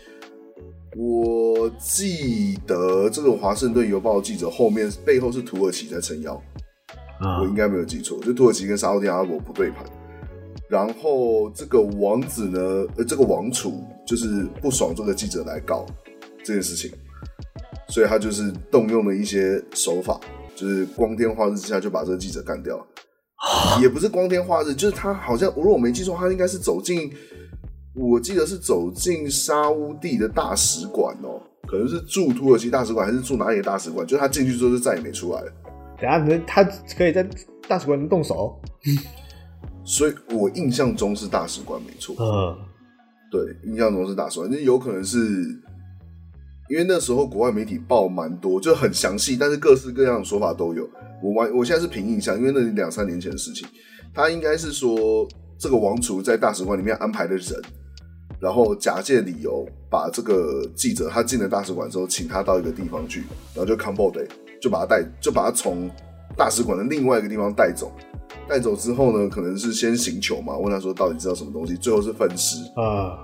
我记得这个华盛顿邮报记者后面背后是土耳其在撑腰。我应该没有记错，就土耳其跟沙乌地阿拉伯不对盘，然后这个王子呢，呃，这个王储就是不爽这个记者来搞这件事情，所以他就是动用了一些手法，就是光天化日之下就把这个记者干掉了，也不是光天化日，就是他好像，如果我没记错，他应该是走进，我记得是走进沙乌地的大使馆哦，可能是驻土耳其大使馆还是驻哪里的大使馆，就他进去之后就再也没出来了。等下，他可以在大使馆动手，所以我印象中是大使馆没错。嗯，对，印象中是大使馆，那有可能是因为那时候国外媒体报蛮多，就很详细，但是各式各样的说法都有。我完，我现在是凭印象，因为那是两三年前的事情，他应该是说这个王储在大使馆里面安排的人，然后假借理由把这个记者他进了大使馆之后，请他到一个地方去，然后就 combo day 就把他带，就把他从大使馆的另外一个地方带走。带走之后呢，可能是先行求嘛，问他说到底知道什么东西，最后是分尸啊。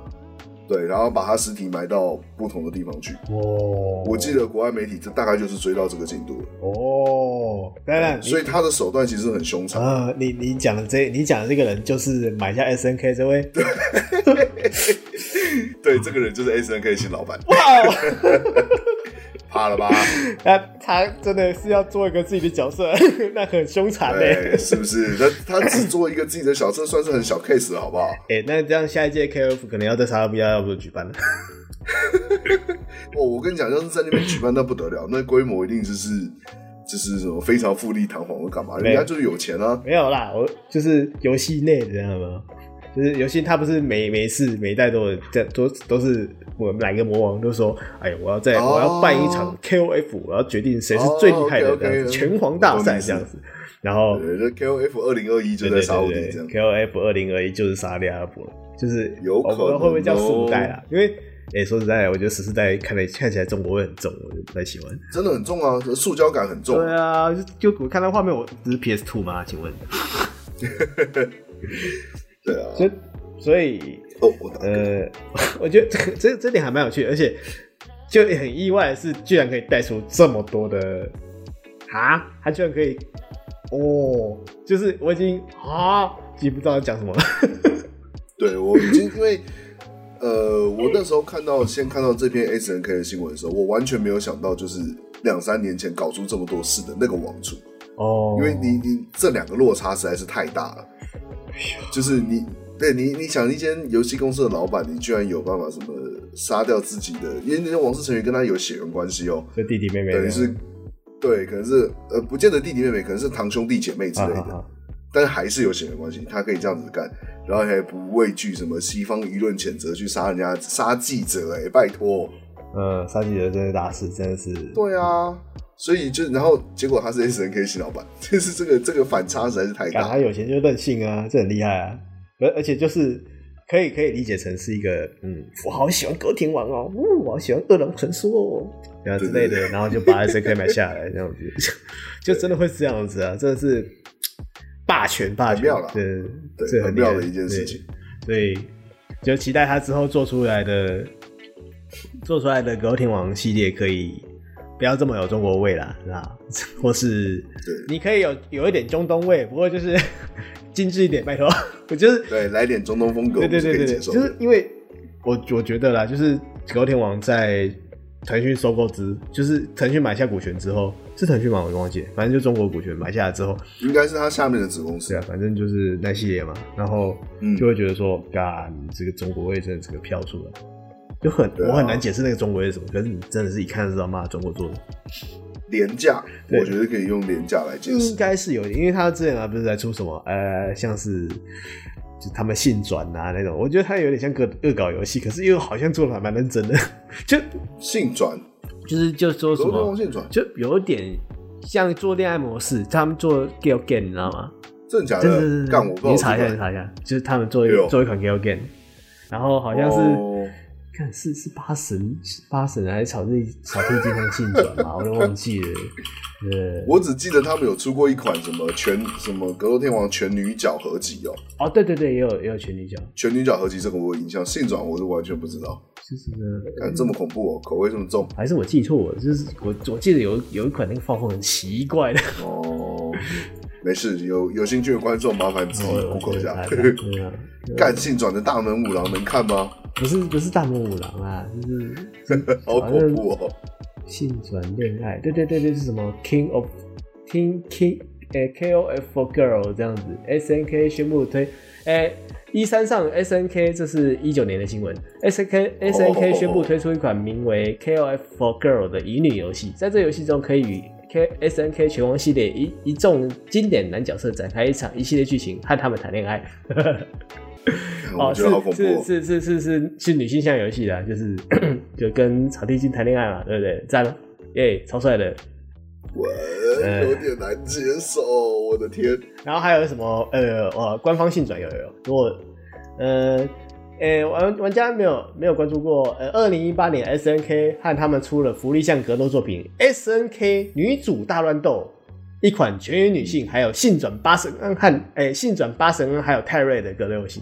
对，然后把他尸体埋到不同的地方去。哦，我记得国外媒体这大概就是追到这个进度了。哦，当然，所以他的手段其实很凶残。啊，你你讲的这，你讲的这个人就是买下 SNK 这位。对，对，这个人就是 SNK 新老板。哇。怕了吧？那他真的是要做一个自己的角色，那很凶残嘞，是不是？他他只做一个自己的角色，算是很小 case 了，好不好？哎、欸，那这样下一届 KOF 可能要在莎拉比亚要不举办了。哦，我跟你讲，要是在那边举办，那不得了，那规模一定就是就是什么非常富丽堂皇的干嘛？人家就是有钱啊。没有啦，我就是游戏内的，知道吗？就是游戏，他不是每每次每一代都有这都都是我们哪个魔王都说，哎呀，我要在、oh, 我要办一场 KOF，我要决定谁是最厉害的，oh, okay, okay, 拳皇大赛这样子。然后，KOF 二零二一就在沙乌地这样，KOF 二零二一就是沙利阿拉伯，就是有可能会不会叫十五代啊？因为哎、欸，说实在，我觉得十四代看来看起来中国味很重，我就不太喜欢。真的很重啊，塑胶感很重。对啊，就就我看到画面，我这是 PS Two 吗？请问？对啊。所以，哦、呃，我觉得这个这这点还蛮有趣的，而且就很意外的是，居然可以带出这么多的啊！他居然可以哦，就是我已经啊，已经不知道讲什么了。对，我已经因为呃，我那时候看到先看到这篇 SNK 的新闻的时候，我完全没有想到，就是两三年前搞出这么多事的那个王储哦，因为你你这两个落差实在是太大了，就是你。对你，你想一间游戏公司的老板，你居然有办法什么杀掉自己的？因为那些王室成员跟他有血缘关系哦，就弟弟妹妹，等于是对，可能是呃，不见得弟弟妹妹，可能是堂兄弟姐妹之类的，但是还是有血缘关系，他可以这样子干，然后还不畏惧什么西方舆论谴责，去杀人家、杀记者、欸，哎，拜托，嗯，杀记者真的大事，真的是，对啊，所以就然后结果他是 SNK 新老板，就是这个这个反差实在是太大，他有钱就任性啊，这很厉害啊。而而且就是可以可以理解成是一个嗯，我好喜欢歌廷王哦，呜，我好喜欢恶狼传说哦，然后之类的，然后就把 SNK 买下来，这样子，就真的会是这样子啊，真的是霸权霸权，对对，这很妙的一件事情，所以就期待他之后做出来的做出来的歌廷王系列可以不要这么有中国味啦，是吧？或是你可以有有一点中东味，不过就是。精致一点，拜托！我 就是对，来点中东风格，对对对对对，就是因为我我觉得啦，就是格斗天王在腾讯收购之，就是腾讯买下股权之后，是腾讯吗？我忘记，反正就中国股权买下来之后，应该是他下面的子公司，啊，反正就是那系列嘛，然后就会觉得说，嘎、嗯，这个中国味真的这个飘出来，就很、啊、我很难解释那个中国是什么，可是你真的是一看就知道，妈，中国做的。廉价，我觉得可以用廉价来解释。应该是有点，因为他之前啊不是在出什么呃，像是就他们性转啊那种，我觉得他有点像个恶搞游戏，可是又好像做的还蛮认真的。就性转，就是就说什么性转，就有点像做恋爱模式，他们做 Gal Game，你知道吗？真的假的？干我，你查一下，你查一下，就是他们做一做一款 Gal Game，然后好像是。哦看是是八神八神还是草地草地金刚性转嘛？我都忘记了。对，我只记得他们有出过一款什么全什么格斗天王全女角合集哦。哦，对对对，也有也有全女角。全女角合集这个我有印象，性转我是完全不知道。是是的，看这么恐怖哦，口味这么重，还是我记错了？就是我我记得有有一款那个画风很奇怪的哦。没事，有有兴趣的观众麻烦自己 Google 一下。干性转的大门五郎能看吗？不是不是大门五郎啊，就是 好恐怖哦！性转恋爱，对对对对，是什么 King of King King 诶 KOF for Girl 这样子，SNK 宣布推诶一三上 SNK，这是一九年的新闻，SNK SNK 宣布推出一款名为 KOF for Girl 的乙女游戏，在这游戏中可以与 K SNK 拳王系列一一众经典男角色展开一场一系列剧情，和他们谈恋爱。我觉得好恐怖、哦。是是是是是是女性向游戏啦，就是 就跟草地精谈恋爱嘛，对不对？赞了，耶，超帅的。我有点难接受，我的天。然后还有什么？呃，哦，官方性转有有有。如果呃。诶，玩玩家没有没有关注过，呃，二零一八年 S N K 和他们出了福利向格斗作品《S N K 女主大乱斗》，一款全员女性，还有性转八神恩和诶性转八神恩还有泰瑞的格斗游戏。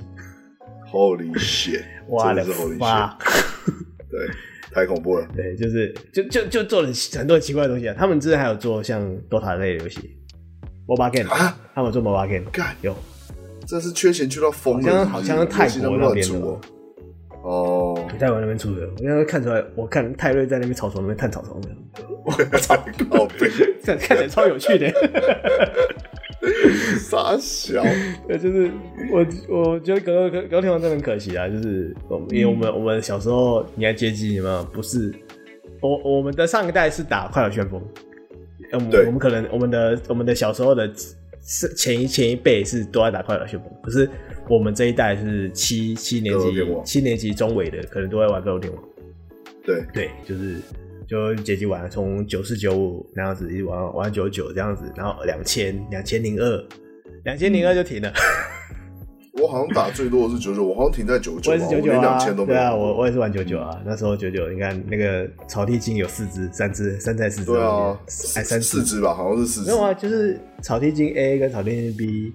Holy shit！哇的妈！对，太恐怖了。对，就是就就就做了很多奇怪的东西啊。他们之前还有做像 DOTA 类的游戏，MOBA game 啊，他们做 MOBA game，有。这是缺钱缺到疯了，好像好像是泰国那边的哦，泰国那边出的，我刚刚看出来，我看泰瑞在那边草丛那边探草丛的，我操，看起来超有趣的，傻小，对，就是我我觉得格格格斗天王真的很可惜啊，就是因为我们我们小时候你还接机你们不是，我我们的上一代是打快乐旋风，我们我们可能我们的我们的小时候的。是前一前一辈是都在打快乐旋风，可是我们这一代是七七年级七年级中尾的，可能都在玩格斗天王。对对，就是就街机玩，从九四九五那样子一直玩玩九九这样子，然后两千两千零二两千零二就停了。我好像打最多的是九九，我好像停在九九，我也是九九啊，对啊，我我也是玩九九啊。那时候九九，你看那个草地精有四只、三只、三在四只，对啊，哎，三四只吧，好像是四只。没有啊，就是草地精 A 跟草地精 B，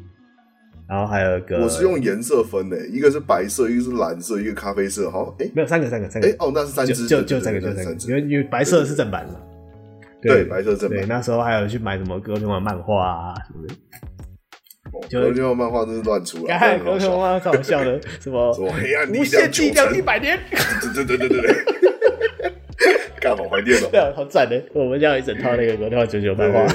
然后还有一个，我是用颜色分的，一个是白色，一个是蓝色，一个咖啡色，好像哎，没有三个，三个，三个，哎哦，那是三只，就就三个，就三只，因为因为白色是正版嘛，对，白色正版。对，那时候还有去买什么格斗天王漫画啊什么的。格斗天王漫画真是乱出来，格斗天王漫画超好笑的，什么什么黑暗无限力量一百年，对对对对对，干好怀念哦，对啊，好赞的，我们家有一整套那个格斗天王九九漫画，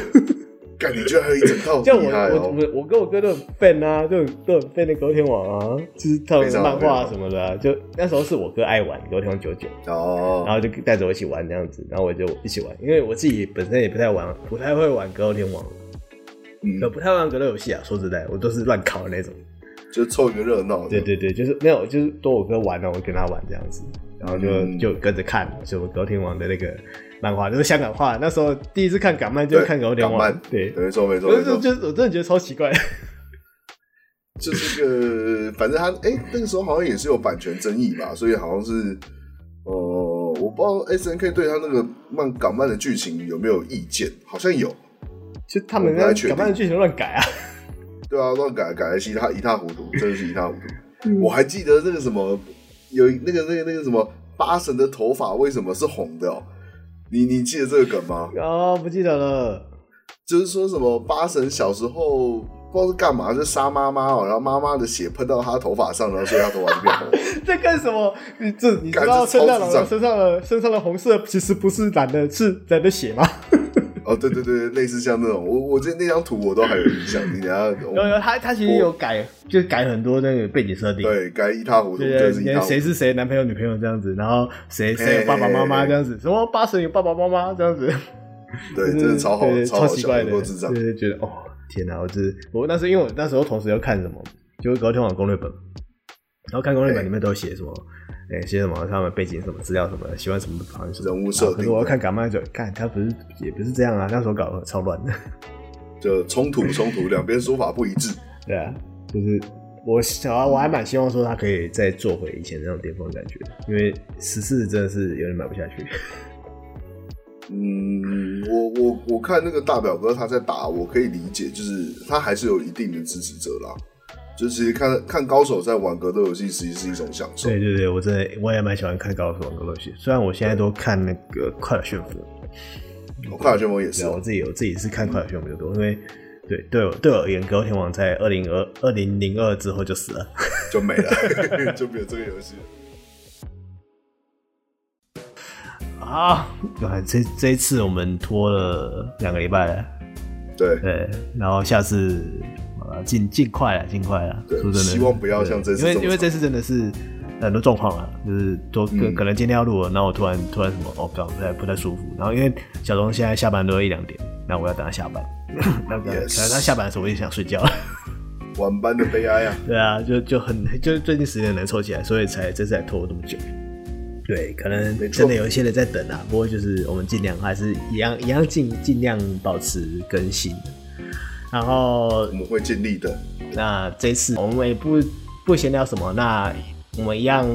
干你居然还有一整套，就我我我我跟我哥都很 fan 啊，就很都很 fan 那格斗天王啊，就是他们漫画什么的，就那时候是我哥爱玩格斗天王九九哦，然后就带着我一起玩这样子，然后我就一起玩，因为我自己本身也不太玩，不太会玩格斗天王。嗯，不太玩格斗游戏啊，说实在，我都是乱考的那种，就凑一个热闹。对对对，就是没有，就是多我哥玩了，我跟他玩这样子，然后就、嗯、就跟着看，就格斗天王的那个漫画，就是香港画。那时候第一次看港漫，就看格斗天王。对，没错没错。可是就就我真的觉得超奇怪，就是个，反正他哎、欸，那个时候好像也是有版权争议吧，所以好像是，呃，我不知道 S N K 对他那个漫港漫的剧情有没有意见，好像有。就他们那港漫的剧情乱改啊，对啊，乱改改的一塌一塌糊涂，真的是一塌糊涂。嗯、我还记得那个什么，有那个那个那个什么八神的头发为什么是红的？喔？你你记得这个梗吗？哦，不记得了。就是说什么八神小时候不知道是干嘛，就杀妈妈哦，然后妈妈的血喷到他头发上，然后所以他头发就变红。在干什么？你这你知道圣诞老人身上的身上的红色其实不是染的，是染的血吗？哦，对对对，类似像那种，我我记得那张图我都还有印象。你等下有有他他其实有改，就改很多那个背景设定，对，改一塌糊涂，对对，谁是谁男朋友女朋友这样子，然后谁谁有爸爸妈妈这样子，什么八神有爸爸妈妈这样子，对，真的超好，超奇怪的，智障，对，觉得哦天哪，我就是我那时候因为我那时候同时要看什么，就是格斗天王攻略本，然后看攻略本里面都写什么。哎，写什么？他们背景什么资料什么的？喜欢什么好像是人物设定。可是我要看港漫就看，他不是也不是这样啊。那时候搞得超乱的，就冲突冲突，两边说法不一致。对啊，就是我小啊，我还蛮希望说他可以再做回以前那种巅峰的感觉，因为十四真的是有点买不下去。嗯，我我我看那个大表哥他在打，我可以理解，就是他还是有一定的支持者啦。就其实看看高手在玩格斗游戏，其实际是一种享受。对对对，我真的我也蛮喜欢看高手玩格斗游戏。虽然我现在都看那个快乐旋风，哦、快乐旋风也是。我自己我自己是看快乐旋风比较多，因为对对我对我而言，格斗天王在二零二二零零二之后就死了，就没了，就没有这个游戏。啊，这这一次我们拖了两个礼拜了。对对，然后下次。尽尽快了，尽快了。说真的，希望不要像这次，因为因为这次真的是很多状况了，就是都可可能今天要录了，然后我突然突然什么哦，不不太不太舒服。然后因为小东现在下班都一两点，那我要等他下班，那个可能他下班的时候我也想睡觉了。晚班的悲哀啊！对啊，就就很就是最近时间能凑起来，所以才这次才拖这么久。对，可能真的有一些人在等啊。不过就是我们尽量还是一样一样尽尽量保持更新。然后我们会尽力的。那这次我们也不不闲聊什么，那我们一样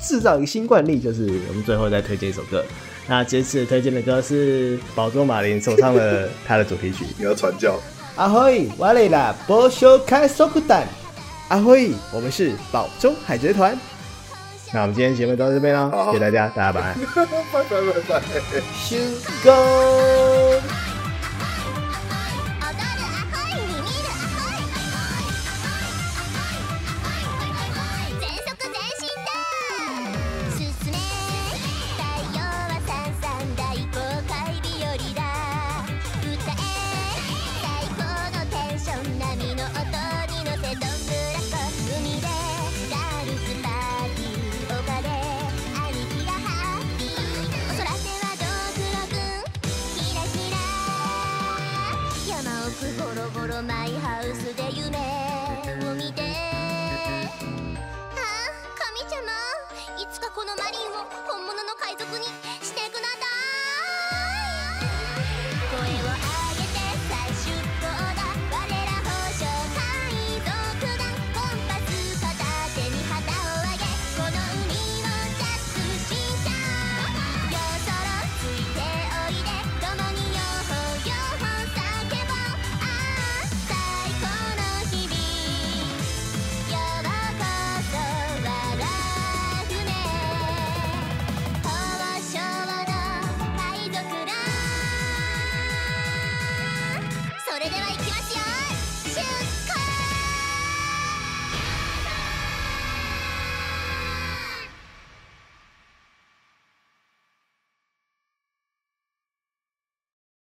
制造一个新惯例，就是我们最后再推荐一首歌。那这次推荐的歌是宝州马林首唱的他的主题曲。你要传教？阿辉，我来啦！不修开手榴弹。阿辉，我们是宝中海贼团。那我们今天节目到这边了，谢谢大家，大家拜拜，拜 拜拜拜，收工。